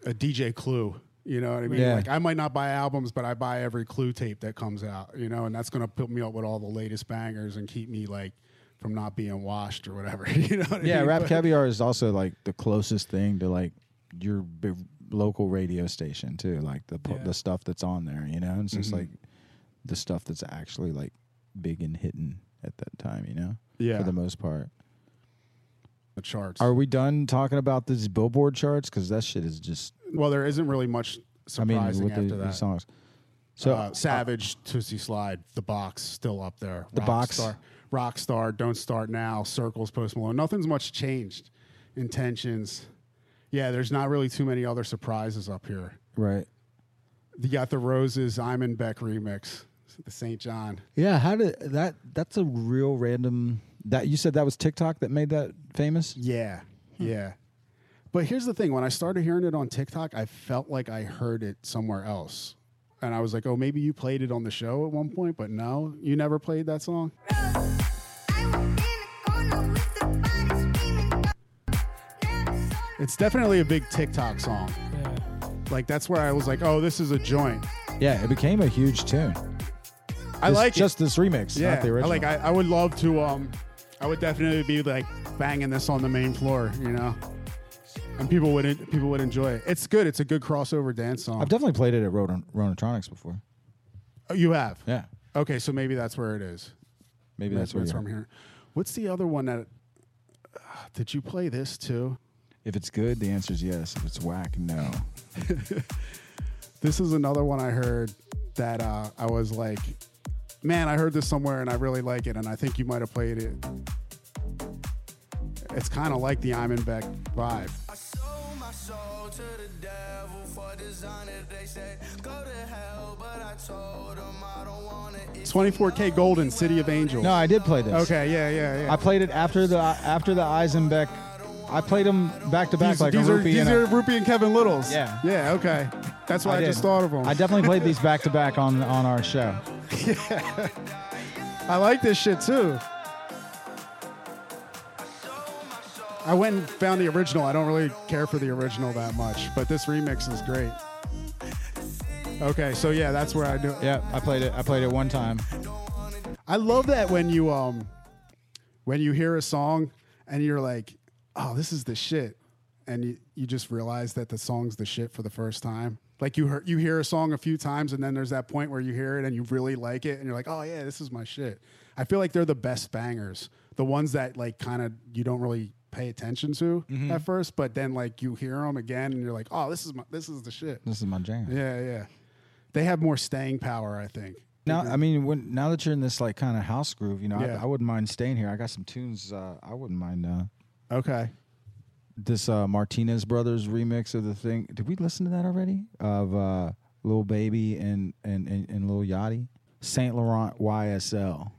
a DJ Clue. You know what I mean? Yeah. Like I might not buy albums, but I buy every Clue tape that comes out. You know, and that's gonna put me up with all the latest bangers and keep me like from not being washed or whatever. you know? What I Yeah, mean? rap But- caviar is also like the closest thing to like your b- local radio station too. Like the Yeah. the stuff that's on there, you know. It's just Mhm. like the stuff that's actually like big and hitting at that time, you know. Yeah, For the most part. the charts. Are we done talking about these Billboard charts? Because that shit is just. well, there isn't really much I mean, surprising with the, after the that. songs. So uh, Savage, Tootsie Slide, The Box still up there. The Box. Rockstar, Rockstar, Don't Start Now, Circles, Post Malone. Nothing's much changed. Intentions. Yeah, there's not really too many other surprises up here. right. You got the Roses, Imanbek remix, the SAINt JHN. Yeah, how did that? That's a real random. That you said that was TikTok that made that famous. Yeah, hmm. yeah. But here's the thing: when I started hearing it on TikTok, I felt like I heard it somewhere else, and I was like, "Oh, maybe you played it on the show at one point." But no, you never played that song. It's definitely a big TikTok song. Yeah. Like that's where I was like, "Oh, this is a joint." Yeah, it became a huge tune. I This- like it. just this remix, Yeah, not the I original. like. I, I would love to. Um, I would definitely be like banging this on the main floor, you know, and people would en- people would enjoy it. It's good. It's a good crossover dance song. I've definitely played it at Ronan- Ronatronics before. Oh, you have. Yeah, Okay, so maybe that's where it is. maybe that's, where you're. I'm hearing. What's the other one that? Uh, did you play this too? If it's good, the answer is yes. If it's whack, no. This is another one I heard that uh, I was like, man, I heard this somewhere and I really like it, and I think you might have played it. It's kind of like the Imanbek vibe. I sold my soul to the devil for designer. They said go to hell, but I told them I don't want it. 24kGoldn, City of Angels. No, I did play this. Okay, yeah, yeah, yeah. I played it after the after the Eisenbeck. I played them back to back like these a are rupee these and a- are Rupee and Kevin Littles. Yeah. yeah, okay. That's why I, did. just thought of them. I definitely played these back to back on on our show. yeah. I like this shit too. I went and found the original. I don't really care for the original that much, but this remix is great. Okay, so yeah, that's where I do. It. Yeah, I played it. I played it one time. I love that when you um when you hear a song and you're like, "Oh, this is the shit." And you, you just realize that the song's the shit for the first time. Like you hear, you hear a song a few times and then there's that point where you hear it and you really like it and you're like, "Oh yeah, this is my shit." I feel like they're the best bangers. The ones that like kind of you don't really pay attention to at first, but then like you hear them again and you're like, "Oh, this is my this is the shit." This is my jam. Yeah, yeah. They have more staying power, I think. Now, I mean, when now that you're in this like kind of house groove, you know, Yeah. I, I wouldn't mind staying here. I got some tunes. Uh, I wouldn't mind uh, Okay. this uh, Martinez Brothers remix of the thing. Did we listen to that already? Of uh, Lil Baby and and and, and Lil Yachty, Saint Laurent YSL.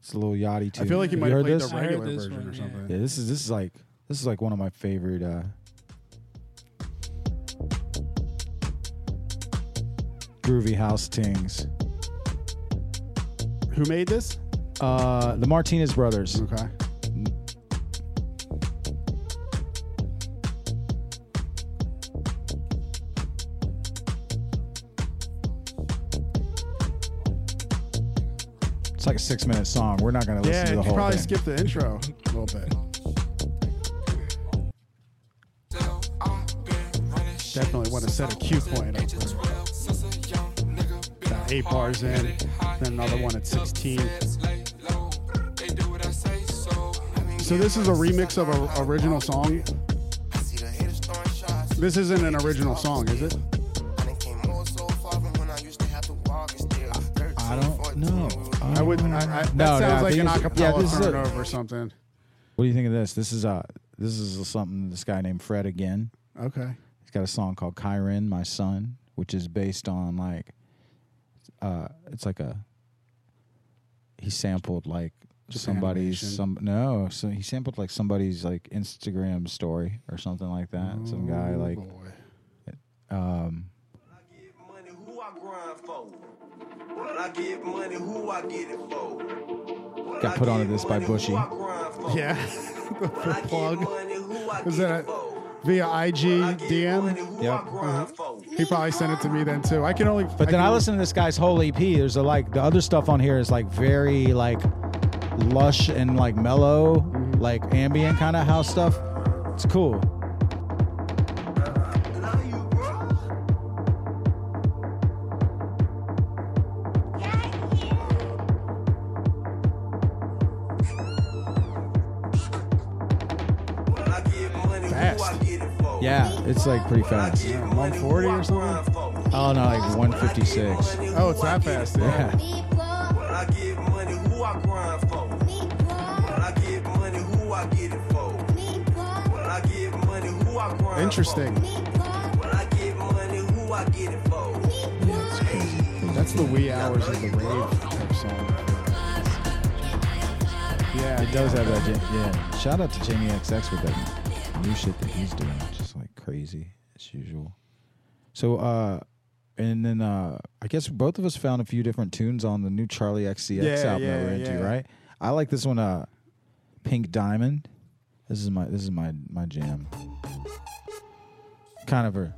It's a Lil Yachty too. I feel like you might have heard played this? the regular version one, or yeah. something. Yeah, this is this is like this is like one of my favorite uh groovy house tings. Who made this? Uh the Martinez brothers. Okay. It's like a six minute song. We're not gonna listen Yeah, to the whole thing. probably thing. skipped the intro a little bit. Definitely want to set a cue point. Up eight bars in, then another one at 16. So this is a remix of an original song. This isn't an original song, is it? I don't know. I would. I, I, that No, no, sounds like an yeah, acapella this is a- turnover or something. What do you think of this? This is uh this is something this guy named Fred again. Okay. He's got a song called Kyron, My Son, which is based on like uh it's like a he sampled like Just somebody's animation. some no, so he sampled like somebody's like Instagram story or something like that. Some guy Oh, like boy. um I get money, who I grind for? When I get money, who I get it for? Got put onto this by Bushy. Who I grind for? Yeah. When I get plug. money, who I Was that via IG When I get money, DM? who Yep. I grind? Uh-huh. He probably sent it to me then too. I can only. But then I can- listen to this guy's whole EP. There's a like the other stuff on here is like very like lush and like mellow, mm-hmm. like ambient kind of house stuff. It's cool. Yeah, it's like pretty fast. Yeah, 140 or something? Oh no, like 156. Oh, it's that fast. Yeah. Yeah. When I get money, who I grind for? When I get money, who I get it for? When I get money, who I grind Interesting. for? When I get money, who I get it for? Yeah. That's the wee hours of the rave type song. Yeah, It does have that. Ja- Yeah. Shout out to Jamie XX with that new shit that he's doing. Just crazy as usual. So, uh, and then uh, I guess both of us found a few different tunes on the new Charli XCX Yeah, album that we're into, yeah. right? I like this one, uh, Pink Diamond. This is my this is my my jam. Kind of a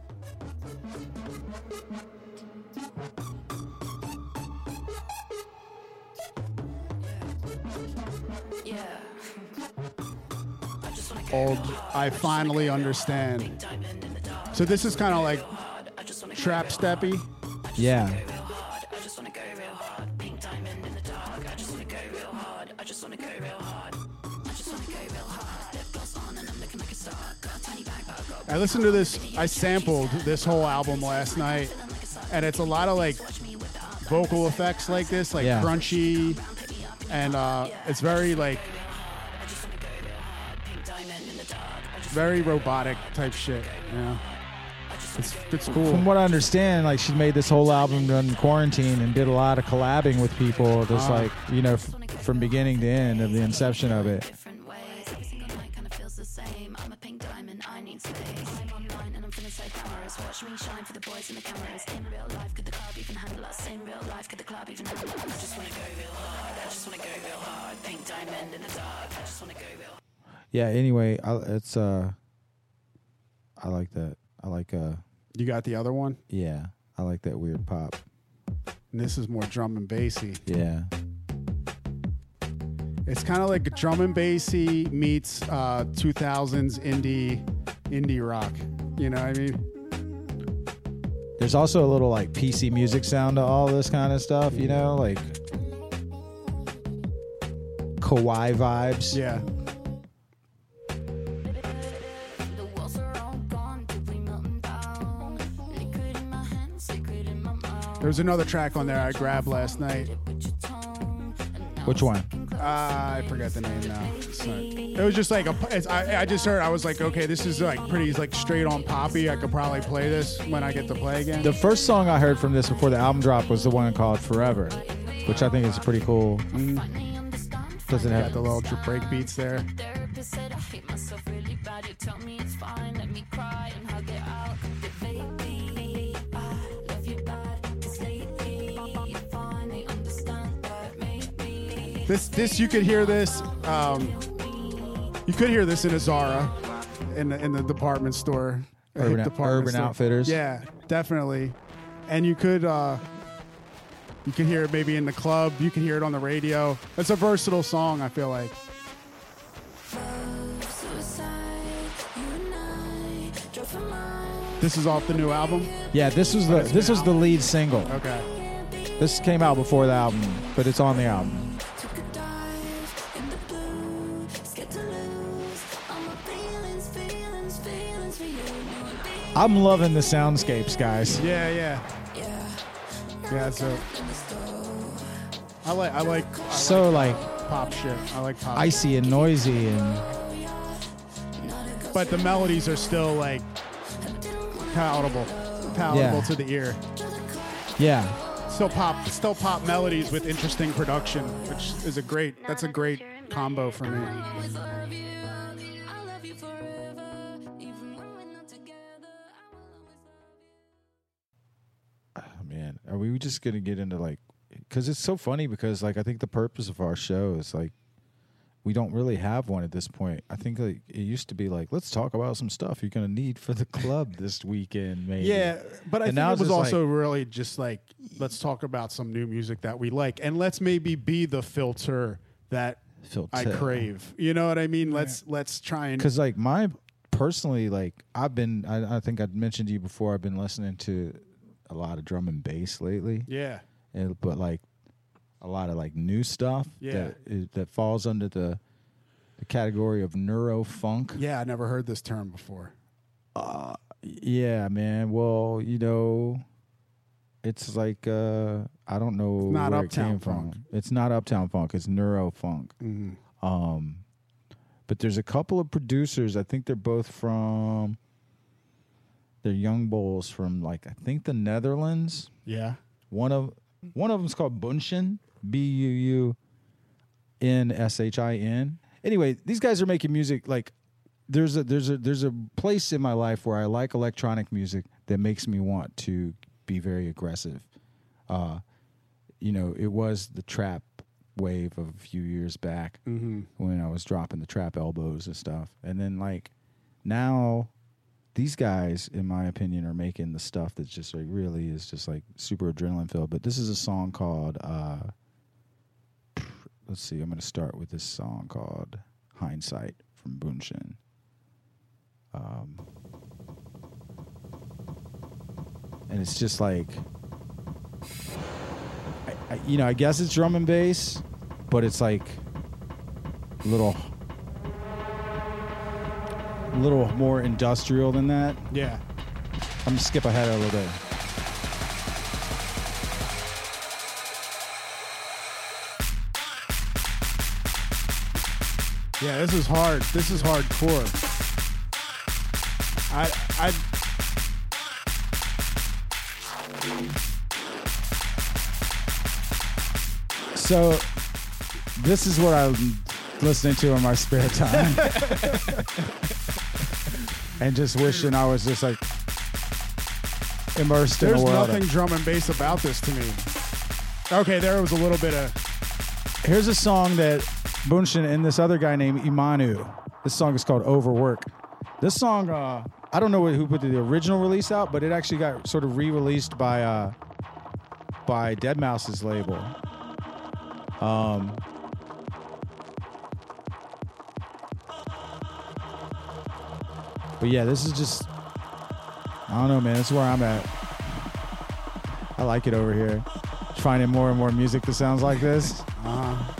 old. I finally understand. So this is kind of like trap steppy. yeah. I listened to this. I sampled this whole album last night, and it's a lot of like vocal effects like this, like Yeah. crunchy, and uh, it's very like very robotic type shit. You know, it's it's cool. From what I understand, like she made this whole album during quarantine and did a lot of collabing with people, just Ah. like you know, f- from beginning to end of the inception of it. different ways. Every single night kind of feels the same. I'm a pink diamond, I need space. I'm online and I'm finna say cameras. Watch me shine for the boys in the cameras. In real life, could the club even handle us? In real life, could the club even handle us? I just wanna go real hard. I just wanna go real hard. Pink diamond in the dark. I just wanna go real Yeah. Anyway, I, it's uh, I like that. I like uh, You got the other one, yeah, I like that weird pop. and this is more drum and bassy. Yeah. It's kind of like drum and bassy meets uh, 2000s indie indie rock. You know what I mean? There's also a little like PC music sound to all this kind of stuff, you know, like kawaii vibes. Yeah. Mouth. There was another track on there I grabbed last night. With your tongue. And now Which one? Uh, I forget the name now. Not- It was just like a. It's, I, I just heard. I was like, okay, this is like pretty like straight on poppy. I could probably play this when I get to play again. The first song I heard from this before the album dropped was the one called Forever, which I think is pretty cool. finally understand. Doesn't have the little break beats there. This this you could hear this. Um, you could hear this in a Zara, in the, in the department store. a hip Urban- department Urban store. Outfitters. Yeah, definitely. And you could uh, you can hear it maybe in the club. You can hear it on the radio. It's a versatile song. I feel like. suicide. You and I drove for miles. This is off the new album. Yeah, this was the this was the lead single. Okay. This came out before the album, but it's on the album. I'm loving the soundscapes, guys. Yeah, yeah, yeah. Yeah, so I like I like I So like like pop shit. I like pop. icy and noisy and but the melodies are still like palatable, palatable Yeah. to the ear. yeah. Still pop, still pop melodies with interesting production, which is a great. That's a great combo for me. Man, are we just gonna get into like? Because it's so funny. Because like I think the purpose of our show is like we don't really have one at this point. I think like it used to be like let's talk about some stuff you're gonna need for the club this weekend. Maybe. Yeah, but I And think now it was also really just like let's talk about some new music that we like, and let's maybe be the filter that I crave. You know what I mean? Let's let's try and because like my personally like i've been I, I think i mentioned to you before i've been listening to a lot of drum and bass lately yeah, and, but like a lot of like new stuff Yeah. that is, that falls under the the category of neuro funk yeah. I never heard this term before. yeah man well you know it's like uh i don't know not where Uptown it came Funk. from it's not uptown funk it's neuro funk Mhm. Um, but there's a couple of producers. I think they're both from. They're young bulls from like I think the Netherlands. Yeah, One of one of them's called Buunshin, B U U N S H I N. Anyway, these guys are making music like there's a there's a there's a place in my life where I like electronic music that makes me want to be very aggressive. Uh, you know, it was the trap wave of a few years back mm-hmm. when I was dropping the trap elbows and stuff. And then like now these guys, in my opinion, are making the stuff that's just like really is just like super adrenaline filled. But this is a song called uh let's see, I'm gonna start with this song called Hindsight from Buunshin. Um and it's just like I, I, you know, I guess it's drum and bass, but it's like little, a little more industrial than that. yeah. I'm gonna skip ahead a little bit. Yeah, this is hard. This is hardcore. I I So, this is what I'm listening to in my spare time, and just wishing I was just like immersed in there's a world. nothing drum and bass about this to me. Okay, there was a little bit of Here's a song that Buunshin and this other guy named Imanu. This song is called Overwork. This song, uh, I don't know who put the original release out, but it actually got sort of re-released by uh, by deadmau5's label. Um, but yeah, this is just I don't know, man. This is where I'm at. I like it over here. Finding more and more music that sounds like this. Uh,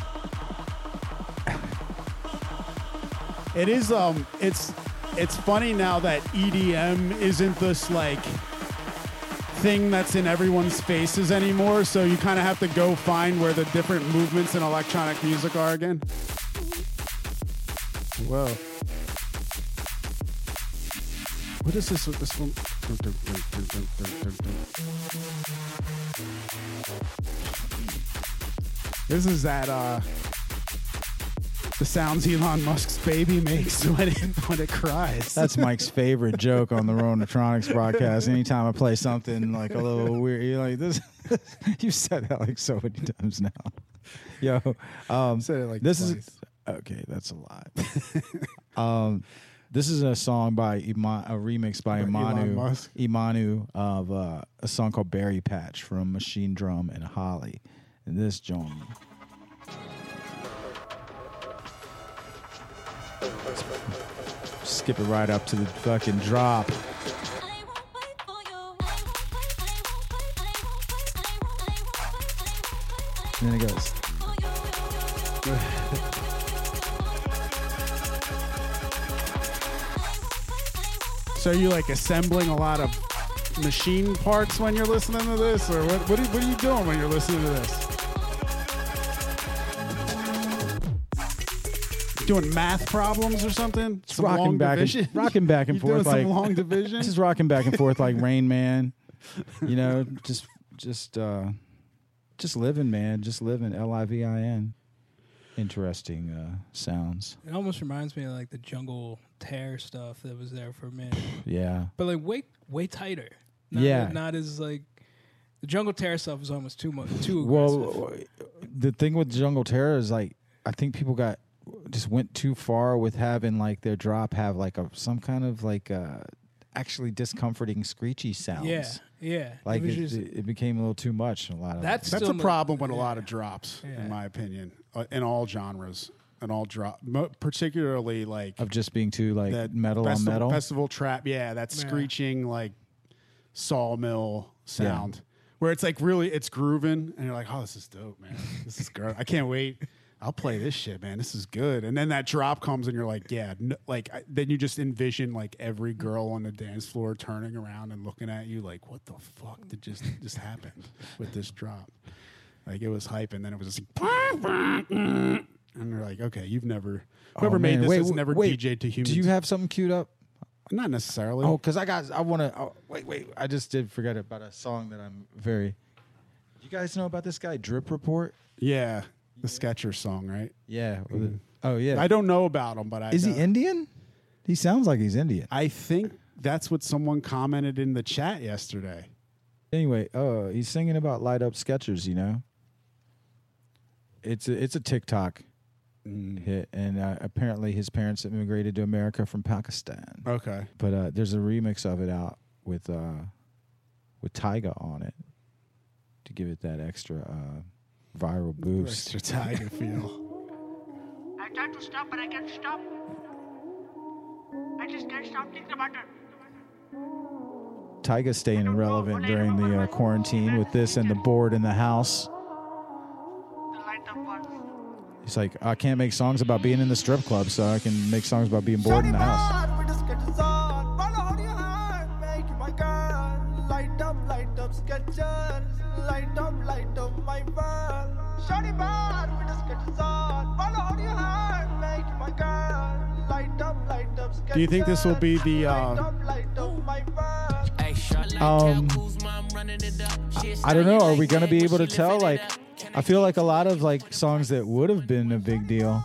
it is um it's it's funny now that EDM isn't this like thing that's in everyone's faces anymore, so you kind of have to go find where the different movements in electronic music are again. Whoa. What is this this one? This is that uh the sounds Elon Musk's baby makes when it when it cries. That's Mike's favorite joke on the Ronatronics broadcast. Anytime I play something like a little weird, you're like this. you said that like so many times now. Yo, um, Said it like this twice. is okay. That's a lot. um, this is a song by Iman, a remix by, By Imanu, Imanu of uh, a song called "Berry Patch" from Machinedrum and Holly. And this joint. Skip it right up to the fucking drop. And then it goes. So are you like assembling a lot of machine parts when you're listening to this, or what? What are, what are you doing when you're listening to this? Doing math problems or something? It's Some rocking back division? and rocking back and You doing forth like some long division? This is rocking back and forth like Rain Man. You know, just just uh just living, man. Just living. L I V I N. Interesting uh, sounds. It almost reminds me of like the jungle terror stuff that was there for a minute, Yeah. but like way way tighter. Not, Yeah. not as like the jungle Terror stuff was almost too much too aggressive. Well, the thing with Jungle Terror is like I think people got just went too far with having like their drop have like a some kind of like uh actually discomforting screechy sounds. yeah, yeah. Like it it, just, it, it became a little too much. in A lot of That's That's a problem with a lot of drops, Yeah. in my opinion, uh, in all genres, in all drop, mo- particularly like of just being too like that metal festival, on metal. festival trap. Yeah, that Yeah. screeching like sawmill sound, where it's like really it's grooving, and you're like, oh, this is dope, man. This is great. I can't wait. I'll play this shit, man. This is good. And then that drop comes, and you're like, yeah. n- like I, then you just envision like every girl on the dance floor turning around and looking at you, like, what the fuck did just just happen with this drop? Like it was hype, and then it was just like, and they're like, okay, you've never. Whoever Oh, made this Wait, has never wait. DJ'd to humans. Do you have something queued up? Not necessarily. Oh, because I got I want to. Oh, wait, wait. I just did forget about a song that I'm very. You guys know about this guy Drip Report? yeah, the Skecher song, right? Yeah. it- Oh yeah. I don't know about him, but I Is he Indian? He sounds like he's Indian. I think that's what someone commented in the chat yesterday. Anyway, uh, he's singing about light up Skechers. You know, it's a, it's a TikTok hit, and uh, apparently his parents immigrated to America from Pakistan. Okay. But uh, there's a remix of it out with uh, with Tyga on it to give it that extra uh, viral boost. Extra Tyga feel. I tried to stop, but I can't stop. I just can't stop thinking about it. Tyga staying relevant during the uh, quarantine with this and the bored in the house. He's like, I can't make songs about being in the strip club, so I can make songs about being bored in the house. Light up, light up, Skechers. Light up, light up my world. Shawty bar with the Skechers on. Follow on your heart, make you my girl. Light up, light up, Skechers. Do you think this will be the, uh, Light up, light up my world. Um, I don't know. Are we gonna be able to tell? Like, I feel like a lot of like songs that would have been a big deal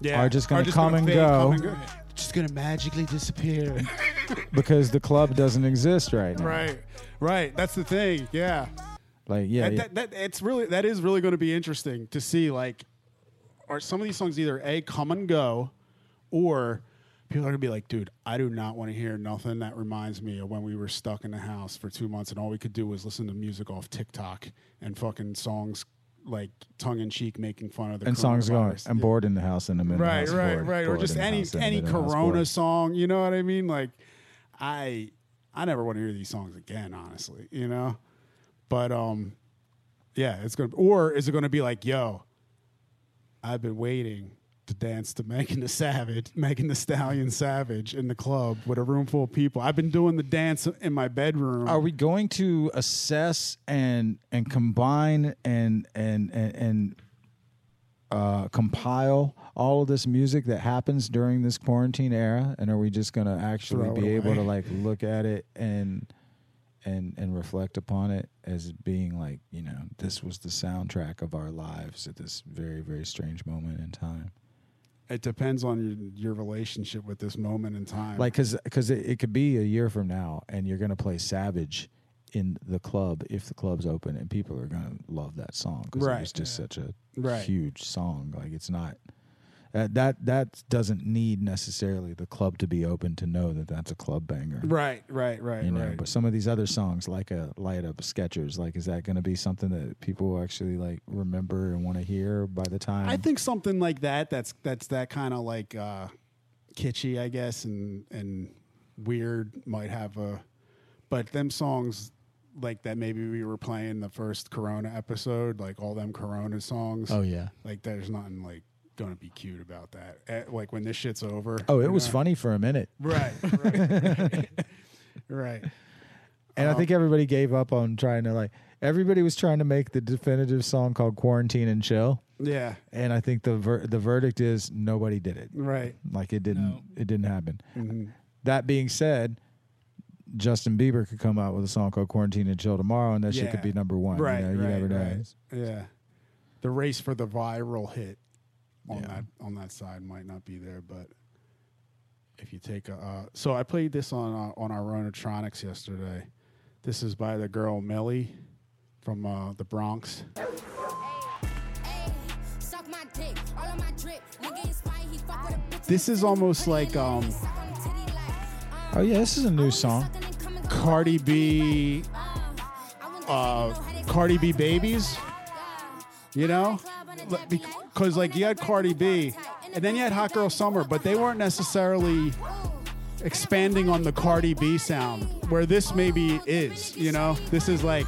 Yeah. are just gonna Are come and fade, go. come and go. Just gonna magically disappear. because the club doesn't exist right now. right. Right. That's the thing. Yeah. Like, yeah, That, yeah. that, that, it's really that is really going to be interesting to see like are some of these songs either a come and go or people are going to be like dude i do not want to hear nothing that reminds me of when we were stuck in the house for two months and all we could do was listen to music off tiktok and fucking songs like tongue-in-cheek making fun of the and songs going. I'm Yeah. bored in the house in the right house right bored, right or just any house and I'm any in corona song you know what i mean like i i never want to hear these songs again honestly you know but um yeah it's gonna or is it gonna be like yo i've been waiting to dance to Megan the Savage, Megan the Stallion Savage in the club with a room full of people. I've been doing the dance in my bedroom. Are we going to assess and and combine and and and, and uh, compile all of this music that happens during this quarantine era? And are we just going to actually Throw be able to like look at it and and and reflect upon it as being like you know this was the soundtrack of our lives at this very very strange moment in time? It depends on your, your relationship with this moment in time. like because because it, it could be a year from now and you're gonna play savage in the club if the club's open and people are gonna love that song because Right. it was just such a Right. huge song like it's not uh, that that doesn't need necessarily the club to be open to know that that's a club banger right, right, right, you know right. but some of these other songs like a light up Skechers like is that going to be something that people will actually like remember and want to hear by the time I think something like that. That's that's that kind of like uh, kitschy, I guess, and and weird might have a. But them songs like that, maybe we were playing the first Corona episode, like all them Corona songs. oh yeah like there's nothing like gonna be cute about that. Eh, like when this shit's over. oh it was know? funny for a minute Right. Right. right. And I think everybody gave up on trying to like everybody was trying to make the definitive song called Quarantine and Chill. Yeah. And I think the ver- the verdict is nobody did it. Right. Like it didn't No. it didn't happen. Mm-hmm. That being said, Justin Bieber could come out with a song called "Quarantine and Chill" tomorrow, and that shit could be number one. Right, you, know, you right, never know. right. Yeah, the race for the viral hit on Yeah. that on that side might not be there, but if you take a, uh, so I played this on uh, on our Ronatronics yesterday. This is by the girl Millie from uh, the Bronx. Suck my dick, all of my drip. Nigga inspired, he fuck with a bitch. This is almost like um, Oh yeah, this is a new song. Cardi B, uh, Cardi B babies. You know, because like you had Cardi B, and then you had Hot Girl Summer, but they weren't necessarily expanding on the Cardi B sound. Where this maybe is, you know, this is like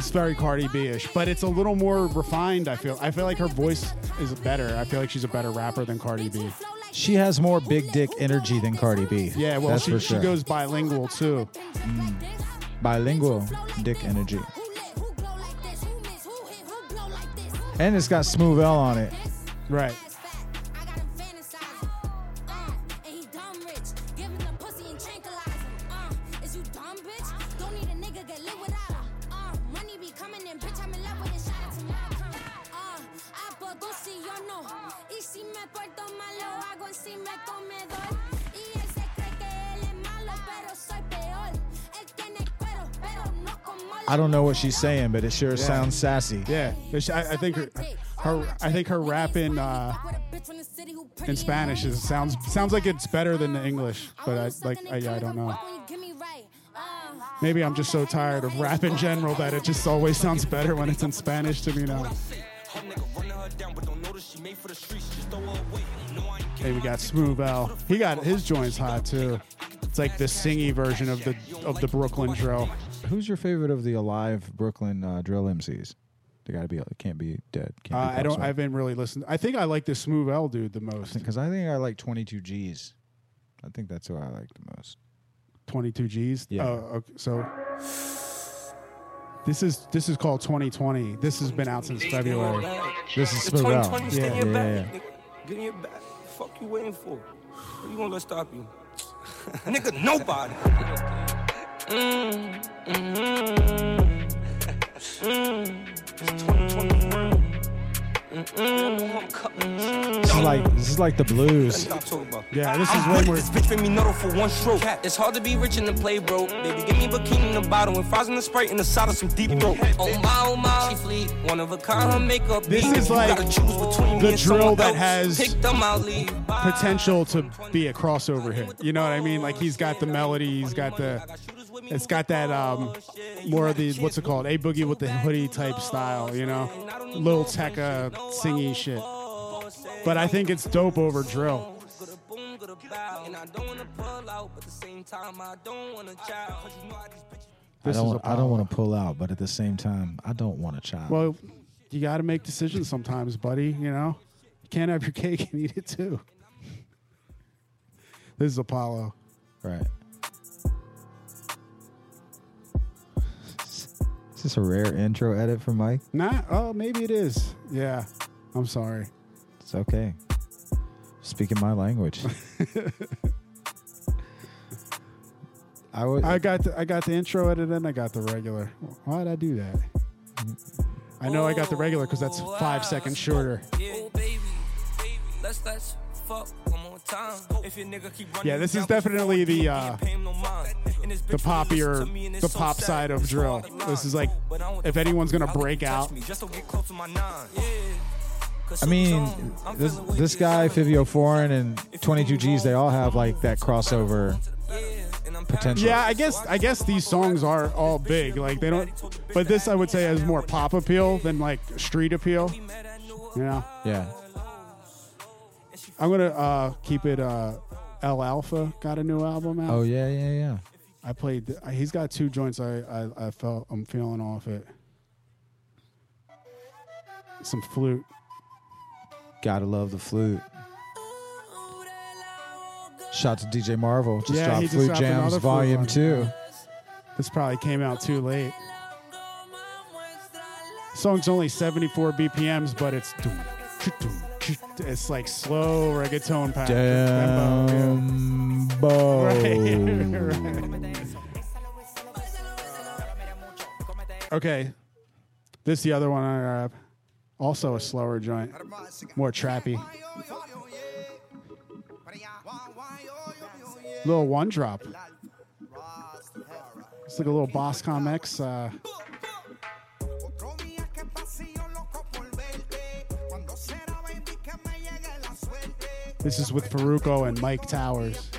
it's very Cardi B-ish, but it's a little more refined. I feel. I feel like her voice is better. I feel like she's a better rapper than Cardi B. She has more big dick energy than Cardi B. Yeah, well, That's she, for she goes bilingual too. Mm. bilingual dick energy, and it's got Smoove'L on it. Right. I don't know what she's saying, but it sure sounds sassy. Yeah, I, I think her, her, I think her rap in uh, in Spanish is sounds sounds like it's better than the English, but I like I, I don't know. Maybe I'm just so tired of rap in general that it just always sounds better when it's in Spanish to me now. Hey, we got Smoove'L. He got his joints hot too. It's like the singy version of the of the Brooklyn drill. Who's your favorite of the alive Brooklyn uh, drill MCs? They got to be. It can't be dead. Uh, I don't. I haven't really listened. I think I like the Smoove'L dude the most. because I think I like 22Gz. I think that's who I like the most. 22Gz. Yeah. Oh, okay. So this is this is called 2020. This has been out since February. This is It's Smoove'L. 2020, stay in Yeah, your yeah, yeah. nigga. Get in your bag. Fuck you waiting for? What you gonna let stop you? nigga, nobody. Mm, mm, It's 2021. This is like this is like the blues. Stop talking about. Yeah, this is I'm when we're. this bitch made me know for one stroke. It's hard to be rich and to play broke. Baby, give me bikini in the bottle and fries in the sprite in the side of some deep throat. Oh my, oh my, she fleet, one of a kind. Her makeup. This beat. is like gotta choose between me the and drill someone that else. has Pick them out, leave. Bye. Potential to be a crossover hit. You know what I mean? Like he's got the melody. He's got the. It's got that um, more of the what's it called? A boogie with the hoodie type style. You know, Lil Tecca singy shit. But I think it's dope over drill. I don't wanna pull out, but at the same time I don't wanna child. 'Cause you know how these bitches I This is don't. a I don't power. want to pull out, but at the same time, I don't want a child. Well, you got to make decisions sometimes, buddy. You know, you can't have your cake and eat it too. This is Apollo. right. Is this a rare intro edit for Mike? Nah, oh, maybe it is. Yeah, I'm sorry. It's okay. Speaking my language. I would. I got the, I got the intro edit and I got the regular. Why did I do that? I know I got the regular because that's oh, five seconds shorter. Oh, baby, baby, let's let's fuck one more time. If your nigga keep running Yeah, this is definitely the, uh, can't pay him no mind. And this The bitch poppier, to me and it's the pop side of drill. This is like, But I don't if anyone's gonna break out, just don't get close to my nine. Yeah. 'Cause I mean, I'm- I'm this this guy, something Fivio Foreign, and 22Gz, they all have like that crossover potential. yeah, I guess I guess these songs are all big. Like they don't, but this I would say has more pop appeal than like street appeal. You know, Yeah. I'm gonna uh, keep it. Uh, El Alfa got a new album out. Oh yeah, yeah, yeah. I played. th- He's got two joints. I, I I felt I'm feeling off it. Some flute. Gotta love the flute. Shout to DJ Marvel. Just Yeah, dropped he just Flute dropped Jams another flute Volume one. 2. This probably came out too late. Song's only 74 BPMs, but it's it's like slow reggaeton pattern. tempo, yeah. Okay. This is the other one I grab. Also a slower joint. More trappy. Little one drop. It's like a little Boss X. Uh, this is with Farruko and Myke Towers.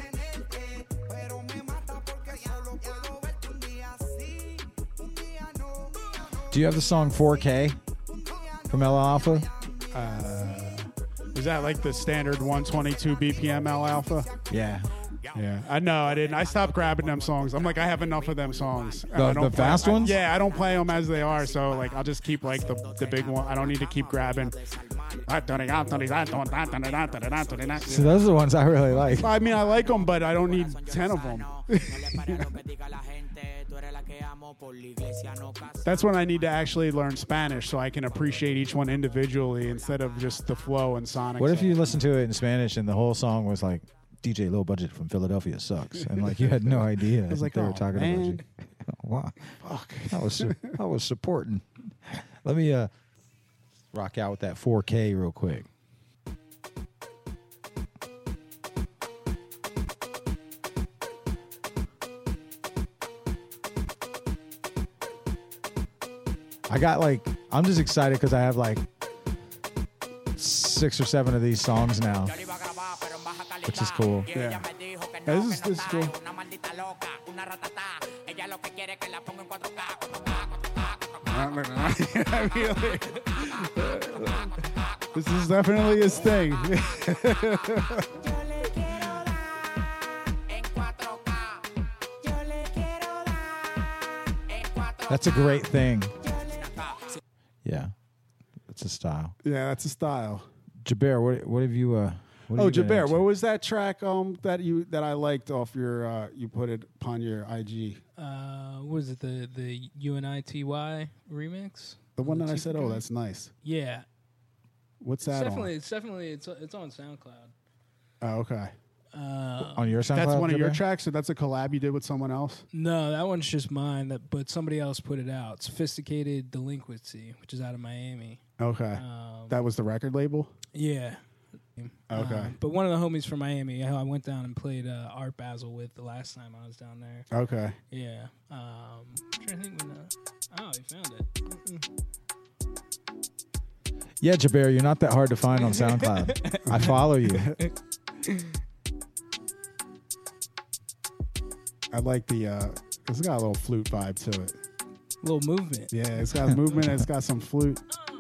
Do you have the song 4K from El Alfa? Uh, is that like the standard 122 BPM El Alfa? Yeah. Yeah, I know. I didn't. I stopped grabbing them songs. I'm like, I have enough of them songs. The- I the play- fast I- ones? yeah, I don't play them as they are. So like, I'll just keep like the the big one. I don't need to keep grabbing. See, those are the ones I really like. I mean, I like them, but I don't need ten of them. That's when I need to actually learn Spanish so I can appreciate each one individually instead of just the flow and sonic. What if you listened to it in Spanish and the whole song was like DJ Low Budget from Philadelphia sucks, and like you had no idea was like, they were "Oh, talking man." about you. wow, fuck, I was su- I was supporting. Let me uh rock out with that 4K real quick. I got like I'm just excited because I have like six or seven of these songs now, which is cool. Yeah. This is this is cool. I mean, like, this is definitely his thing. That's a great thing. Yeah, it's a style. yeah, that's a style. Jaber, what what have you? Uh, what Oh, Jaber, what was that track um that you that I liked off your uh you put it upon your IG? Uh, what is it? The the UNITY remix? The one that I said, oh, that's nice. Yeah, What's it's that definitely on? it's definitely it's it's on SoundCloud. Oh, okay. Uh, on your SoundCloud? That's one of your Jaber? tracks, so that's a collab you did with someone else? no, that one's just mine. That but somebody else put it out. Sophisticated Delinquency, which is out of Miami. Okay. Um, that was the record label? yeah. Okay. Um, but one of the homies from Miami, I I went down and played uh, Art Basel with the last time I was down there. Okay. Yeah. Um, I'm trying to think when. Uh, oh, he found it. Mm-mm. Yeah, Jaber, you're not that hard to find on SoundCloud. I follow you. I like the uh it's got a little flute vibe to it. Little movement. Yeah, it's got movement and it's got some flute.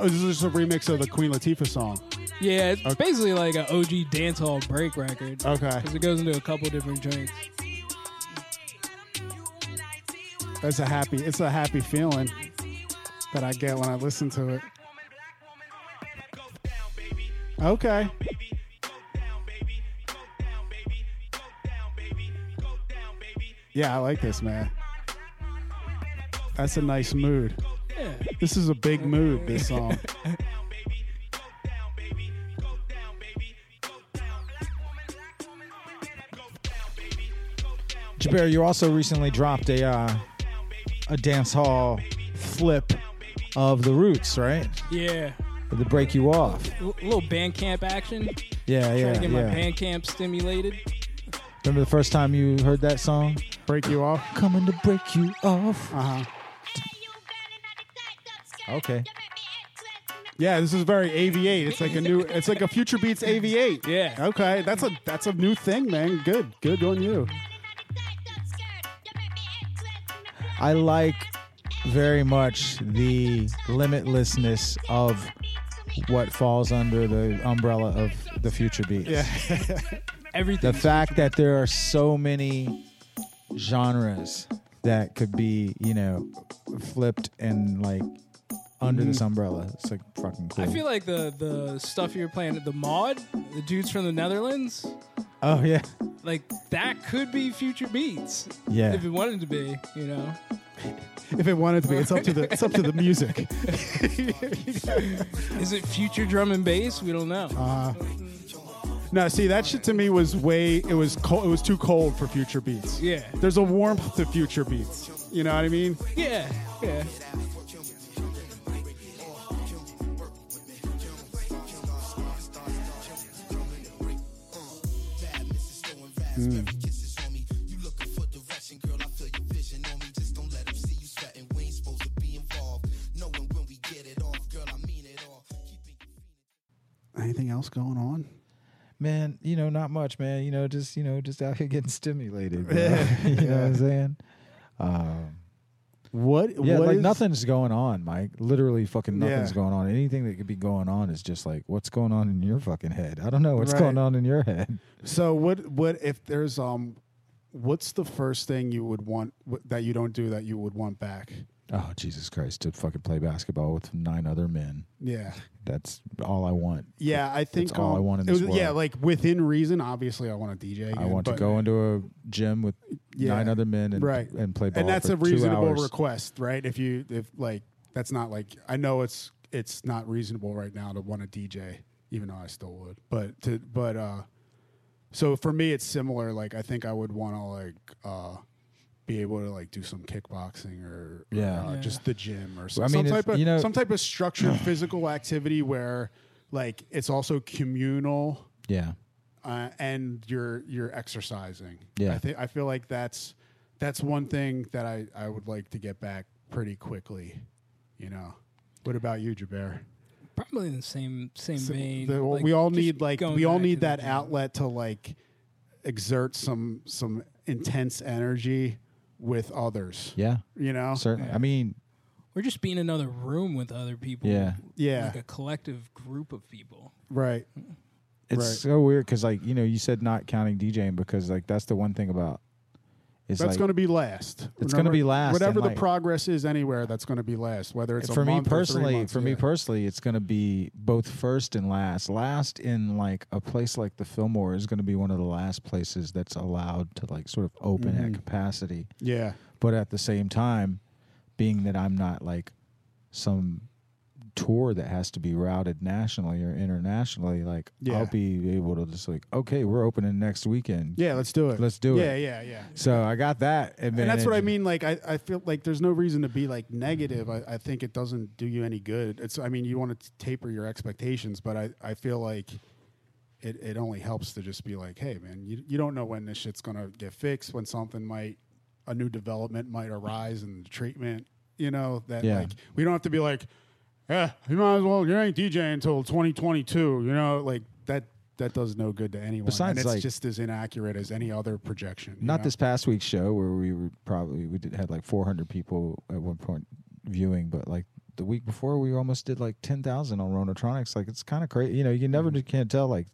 Oh, this is just a remix of the Queen Latifah song. Yeah, it's basically like an OG dancehall break record. Okay. Because it goes into a couple different joints. That's a happy it's a happy feeling that I get when I listen to it. Okay. Yeah, I like this, man. That's a nice mood. Yeah. This is a big move, this song. Jaber, you also recently dropped a uh, a dance hall flip of the Roots, right? Yeah. The break you off. A little Bandcamp action. Yeah, Trying yeah, to get my yeah. band camp stimulated. Remember the first time you heard that song? Break you off. Coming to break you off. Uh huh. Okay. Yeah, this is very AV8. It's like a new. It's like a Future Beats AV8. Yeah. Okay, that's a that's a new thing, man. Good, good on you. I like very much the limitlessness of what falls under the umbrella of the future beats. Yeah. Everything. The fact that there are so many genres that could be, you know, flipped and like under this umbrella. It's like fucking cool. I feel like the the stuff you're playing at the mod, the dudes from the Netherlands, oh yeah. like that could be future beats. Yeah. If it wanted to be, you know. if it wanted to be. It's up to the it's up to the music. Is it future drum and bass? We don't know. Uh, no, see that shit to me was way it was cold, it was too cold for future beats. Yeah. There's a warmth to future beats. You know what I mean? yeah, yeah. Mm. Anything else going on? Man, you know, not much, man. You know, just you know, just out here getting stimulated. you know what I'm saying? Um, What? yeah, what like is- nothing's going on, Mike. Literally, fucking nothing's Yeah. going on. Anything that could be going on is just like, what's going on in your fucking head? I don't know what's Right. going on in your head. So what? What if there's um? What's the first thing you would want wh- that you don't do that you would want back? Oh Jesus Christ! To fucking play basketball with nine other men. Yeah. That's all I want. Yeah, I think That's all I um, want in this was- Yeah, like within reason. Obviously, I want to DJ. I again, want to but- go into a gym with Yeah. nine other men and right and play ball and that's a reasonable request, right? If you if like that's not like I know it's it's not reasonable right now to want to DJ, even though I still would. But to but uh, so for me it's similar. Like I think I would want to like uh be able to like do some kickboxing or, or, Yeah. uh, Yeah. just the gym or I some, mean, some type of you know- some type of structured physical activity where like it's also communal Yeah. uh, and you're you're exercising. Yeah. I think I feel like that's that's one thing that I I would like to get back pretty quickly. You know, what about you, Jaber? Probably in the same same So vein. the- like, we all need like we all need that outlet to like exert some some intense energy with others. Yeah. You know, Certainly. I mean, Or just be in another room with other people. Yeah. Yeah. Like a collective group of people. right. it's Right. so weird because like you know you said not counting DJing because like that's the one thing about. It's that's like, going to be last. It's gonna be last, Whatever the like- progress is anywhere, that's going to be last. Whether it's a for me month or three personally, months, for me personally, it's going to be both first and last. Last in like a place like the Fillmore is going to be one of the last places that's allowed to like sort of open Mhm. at capacity. Yeah. But at the same time, being that I'm not like some tour that has to be routed nationally or internationally, like Yeah. I'll be able to just like, okay, we're opening next weekend. Yeah, let's do it. Let's do Yeah, it. yeah, yeah. Yeah. So I got that, and that's what I mean. Like, I, I feel like there's no reason to be like negative. I, I think it doesn't do you any good. It's, I mean, you want to taper your expectations, but I, I feel like it, it only helps to just be like, hey, man, you, you don't know when this shit's gonna get fixed, when something might, a new development might arise in the treatment. You know that Yeah. like we don't have to be like, yeah, you might as well you ain't DJ until 2022. You know, like that. That does no good to anyone. Besides, and it's like- just as inaccurate as any other projection. you Not know? this past week's show where we were probably we did had like 400 people at one point viewing, but like the week before we almost did like 10,000 on Ronatronics. Like it's kind of crazy. You know, you never Mm-hmm. can't tell. Like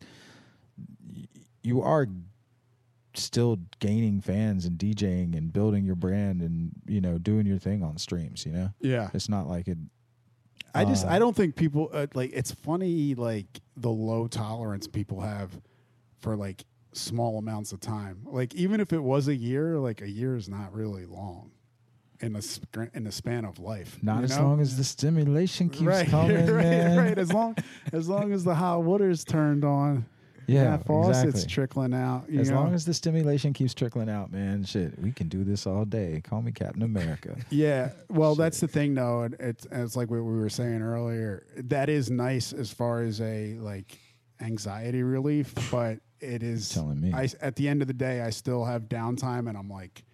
y- you are still gaining fans and DJing and building your brand and you know doing your thing on streams. You know, Yeah. it's not like it. I just I don't think people uh, like it's funny like the low tolerance people have for like small amounts of time. Like even if it was a year, like a year is not really long in the sp- in the span of life. Not as know? long as the stimulation keeps right, coming, right, man. right. As long as long as the hot water's turned on, Yeah, faucet's exactly. trickling out. As know? long as the stimulation keeps trickling out, man, shit, we can do this all day. Call me Captain America. Yeah, well, that's the thing, though. It's it's like what we were saying earlier. That is nice as far as a like anxiety relief, but it is telling me. I at the end of the day, I still have downtime, and I'm like,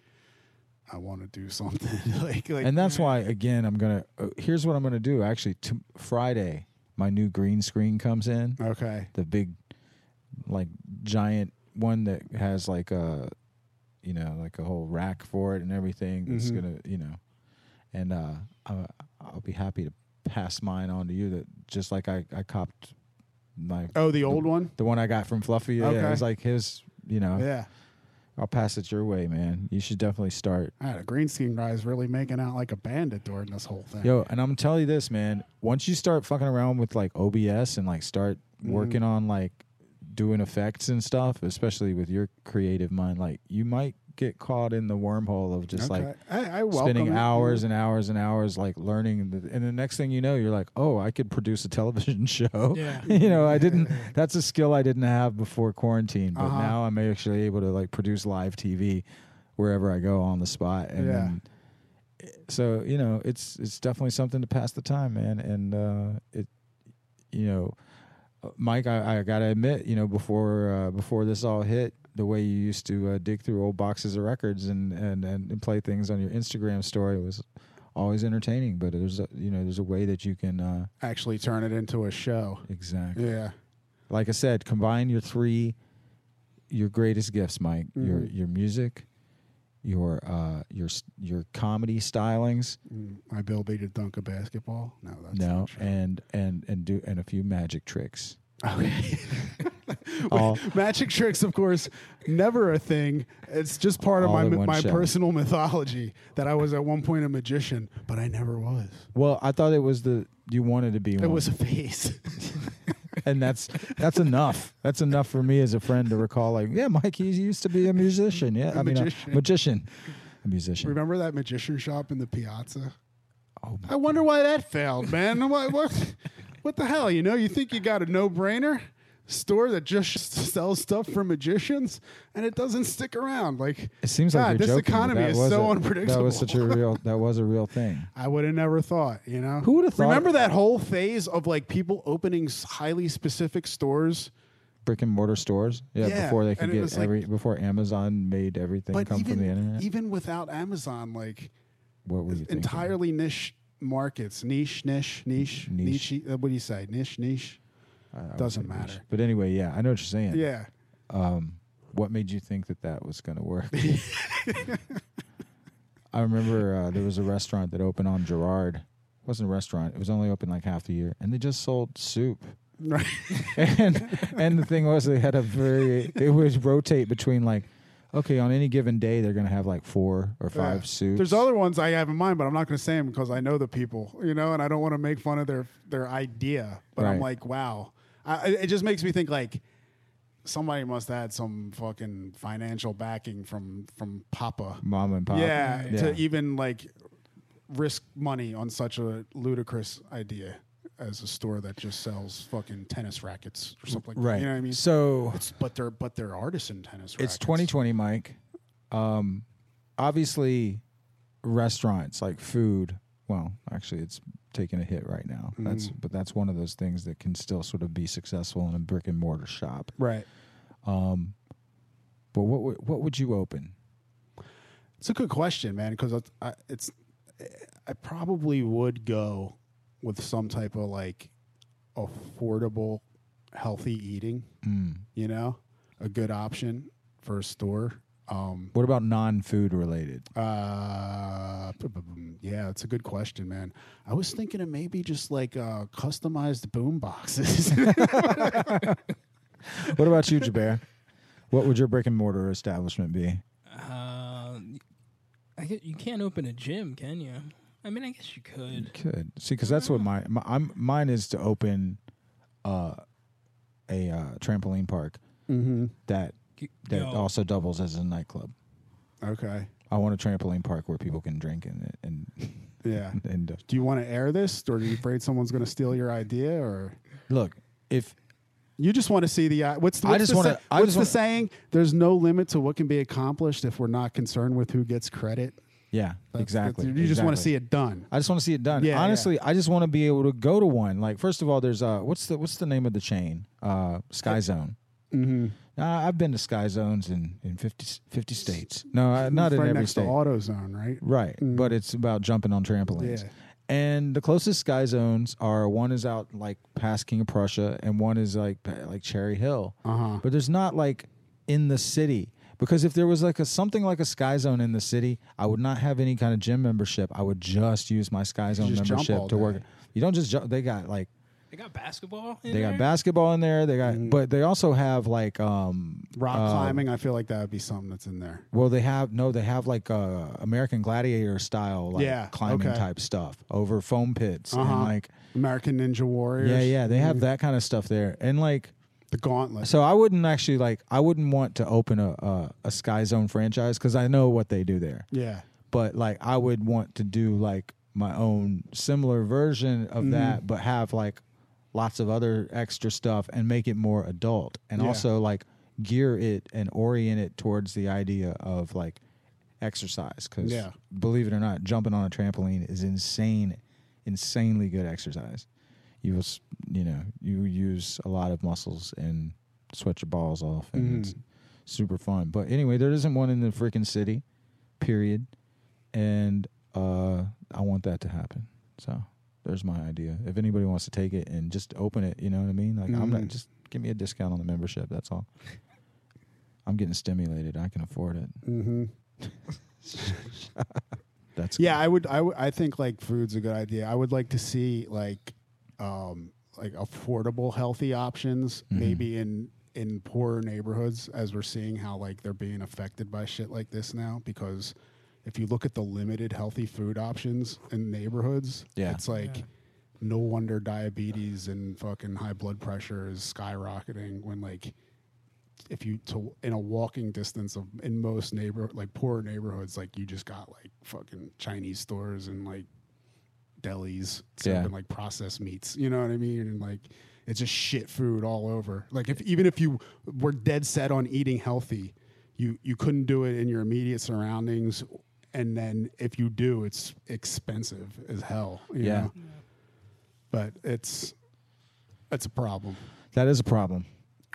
I want to do something. like, like, and that's why, again, I'm gonna. Uh, here's what I'm gonna do. Actually, t- Friday, my new green screen comes in. Okay. The big, like giant one that has like a, you know, like a whole rack for it and everything. That's Mhm. gonna, you know, and uh, I, I'll be happy to pass mine on to you. That just like I, I copped my. Oh, the old one? the one I got from Fluffy. Yeah, it was like his. You know. Yeah. I'll pass it your way, man. You should definitely start. I had a green screen guy is really making out like a bandit during this whole thing. Yo, and I'm gonna tell you this, man. Once you start fucking around with like OBS and like start Mhm. working on like doing effects and stuff, especially with your creative mind, like you might get caught in the wormhole of just like I, I spending it. hours and hours and hours like learning the, and the next thing you know you're like oh i could produce a television show Yeah. you know i didn't that's a skill i didn't have before quarantine but Uh-huh. now i'm actually able to like produce live tv wherever i go on the spot and Yeah. then- so you know it's it's definitely something to pass the time man and uh it you know mike i, I gotta admit you know before uh, before this all hit the way you used to uh, dig through old boxes of records and, and and play things on your instagram story was always entertaining but there's a you know there's a way that you can uh Actually, turn it into a show. exactly Yeah. like i said combine your three your greatest gifts mike your Mhm. your music your uh your your comedy stylings Mm, My ability to dunk a basketball. No, that's no and and and do and a few magic tricks Okay. all Magic tricks, of course, never a thing. It's just part of my my show. personal mythology that I was at one point a magician, but I never was. well i thought it was the you wanted to be It one. was a phase. and that's that's enough. That's enough for me as a friend to recall. Like, yeah, Mike, he used to be a musician. Yeah, A I mean, uh, magician. a magician, a musician. Remember that magician shop in the piazza? Oh, I wonder why that failed, man. what, what, what the hell? You know, you think you got a no brainer store that just sells stuff for magicians and it doesn't stick around. Like, it seems God, like this joking, economy is so a- unpredictable. That was such a real. That was a real thing. I would have never thought, you know? Who would've thought- Remember that whole phase of like people opening highly specific stores? Brick and mortar stores. Yeah, Yeah, before they could get was like- every before Amazon made everything come even, from the internet. even without Amazon, like what were you thinking? entirely niche markets, niche, niche, niche, Niche. niche. uh, what do you say? Niche, niche. I- Doesn't matter. But anyway, yeah, I know what you're saying. Yeah. Um, what made you think that that was going to work? I remember uh, there was a restaurant that opened on Girard. It wasn't a restaurant. It was only open like half the year, and they just sold soup. Right. and and the thing was, they had a very. It would rotate between like, okay, on any given day they're going to have like four or five Yeah. soups. There's other ones I have in mind, but I'm not going to say them because I know the people, you know, and I don't want to make fun of their their idea. But I'm like, wow, I, it just makes me think like somebody must have had some fucking financial backing from from Papa, mom and pop. yeah, Yeah. to even like risk money on such a ludicrous idea as a store that just sells fucking tennis rackets or something like Right. that. You know what I mean? So It's, but they're but they're artisan tennis rackets. It's 2020, Mike. Um, obviously, restaurants like food. Well, actually, it's taking a hit right now. That's Mm. but that's one of those things that can still sort of be successful in a brick and mortar shop. Right. Um, but what would what would you open? It's a good question, man, because I, it's I probably would go with some type of like affordable, healthy eating. Mm. You know, a good option for a store. Um, What about non-food related? uh, yeah, it's a good question, man. I was thinking of maybe just like uh, customized boom boxes. What about you, Jaber? What would your brick and mortar establishment be? Uh, I get, you can't open a gym, can you? I mean, I guess you could. You Could see because that's what my, my I'm mine is to open uh, a uh, trampoline park mm-hmm. that that Yo. also doubles as a nightclub. Okay. I want a trampoline park where people can drink and and Yeah. and uh, Do you want to air this, or are you afraid someone's going to steal your idea, or? look if You just want to see the uh, what's the, I just the wanna- what's just the wanna- saying? There's no limit to what can be accomplished if we're not concerned with who gets credit. yeah That's- exactly that's- you just want to see it done. I just want to see it done. Yeah, Honestly, I just want to be able to go to one. Like first of all, there's uh what's the what's the name of the chain? Uh, Sky Zone. Mm-hmm. Uh, I've been to Sky Zones in in 50, 50 states. No, uh, not in right every next state. to AutoZone, right? Right, Mm. but it's about jumping on trampolines. Yeah. And the closest sky zones are one is out like past King of Prussia, and one is like like Cherry Hill. Uh huh. But there's not like in the city because if there was like a something like a sky zone in the city, I would not have any kind of gym membership. I would just use my sky zone membership to work. You don't just jump. They got like They got basketball. In they there? got basketball in there. They got, Mhm. but they also have like um Rock uh, climbing. I feel like that would be something that's in there. Well, they have no. They have like uh, American Gladiator style, like Yeah, climbing okay. type stuff over foam pits and Uh-huh. like American Ninja Warriors. yeah, yeah. They have Mhm. that kind of stuff there, and like The gauntlet. So I wouldn't actually like. I wouldn't want to open a a, a Sky Zone franchise because I know what they do there. Yeah. But like, I would want to do like my own similar version of Mhm. that, but have like lots of other extra stuff and make it more adult, and Yeah. also like gear it and orient it towards the idea of like exercise. Because Yeah. believe it or not, jumping on a trampoline is insane, insanely good exercise. You will, you know, you use a lot of muscles and sweat your balls off, and it's Mhm. super fun. But anyway, there isn't one in the freaking city, period. And uh, I want that to happen. So there's my idea. If anybody wants to take it and just open it, you know what I mean? Like I'm not Mhm. just give me a discount on the membership. That's all. I'm getting stimulated. I can afford it. Mm-hmm. That's Yeah, I would. I would- I think like food's a good idea. I would like to see like, um, like affordable, healthy options, Mhm. maybe in in poorer neighborhoods, as we're seeing how like they're being affected by shit like this now. Because if you look at the limited healthy food options in neighborhoods, Yeah. it's like. No wonder diabetes and fucking high blood pressure is skyrocketing when like if you to in a walking distance of in most neighbor like poor neighborhoods, like you just got like fucking Chinese stores and like delis serving Yeah. like processed meats. You know what I mean? And like it's just shit food all over. Like if even if you were dead set on eating healthy, you you couldn't do it in your immediate surroundings. And then if you do, it's expensive as hell. you Yeah. know? But it's it's a problem. That is a problem.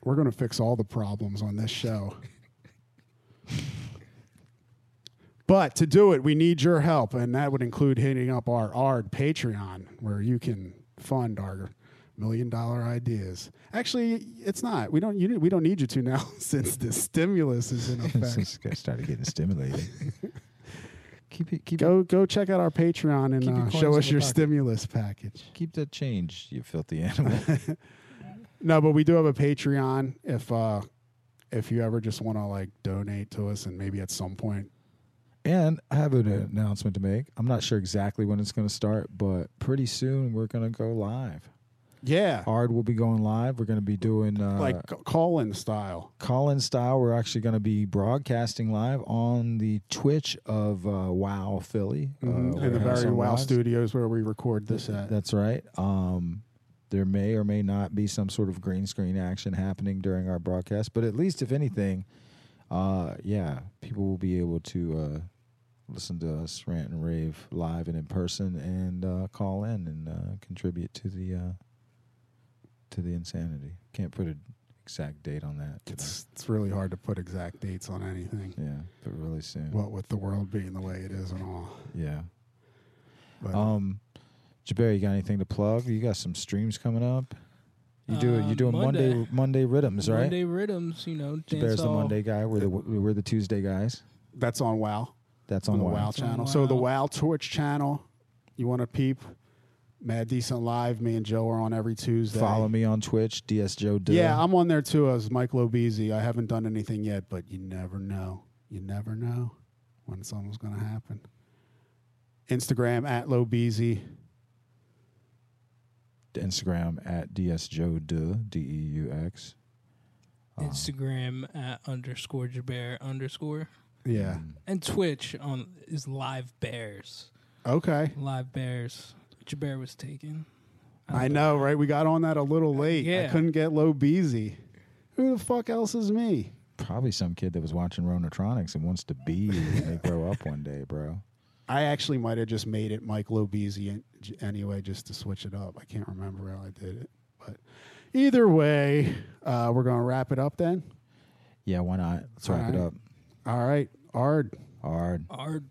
We're going to fix all the problems on this show. but to do it, we need your help, and that would include hitting up our ARD Patreon, where you can fund our million dollar ideas. Actually, it's not. We don't. You, we don't need you to now, since the stimulus is in effect. Started getting stimulated. keep it, keep go go check out our Patreon and uh, show us your pocket. stimulus package. keep that change, you filthy animal. No, but we do have a Patreon. If uh, if you ever just want to like donate to us, and maybe at some point. point And I have an announcement to make. I'm not sure exactly when it's going to start, but pretty soon we're going to go live. Yeah. Hard will be going live. We're going to be doing uh, like call in style. call-in style. We're actually going to be broadcasting live on the Twitch of uh, Wow Philly, uh, in the very wow Rods. studios where we record this at. That's right. Um, there may or may not be some sort of green screen action happening during our broadcast, but at least, if anything, uh, yeah, people will be able to uh, listen to us rant and rave live and in person, and uh, call in and uh, contribute to the uh, to the insanity. Can't put an exact date on that. today. It's it's really hard to put exact dates on anything. yeah, but really soon. What with the world being the way it is and all. yeah. But Um, Jabari, you got anything to plug? You got some streams coming up. You do it. You doing Monday Monday. Monday rhythms, right? Monday rhythms, you know. Jabar's the. Monday guy. We're the we're the Tuesday guys. that's on Wow. That's on on the Wow. Wow, It's on channel. So the Wow. Torch channel, you want to peep? Mad Decent Live. Me and Joe are on every Tuesday. Follow me on Twitch, DS Joe. Duh. Yeah, I'm on there too as Mike Lobezy. I haven't done anything yet, but you never know. You never know when something's going to happen. Instagram at Lobezy. Instagram at DS Joe Duh D E U X. Um, Instagram at underscore Jaber underscore. Yeah. Mm. And Twitch on is Live Bears. Okay. Live Bears. Jaber was taken. I know, right? We got on that a little late. I Yeah. couldn't get Lobezy. Who the fuck else is me? Probably some kid that was watching Ronatronics and wants to be when they grow up one day, bro. I actually might have just made it Mike Lobezy an- anyway, just to switch it up. I can't remember how I did it, but either way, uh, we're gonna wrap it up then. Yeah, why not? Let's wrap it up. All right, Ard. Hard. Ard.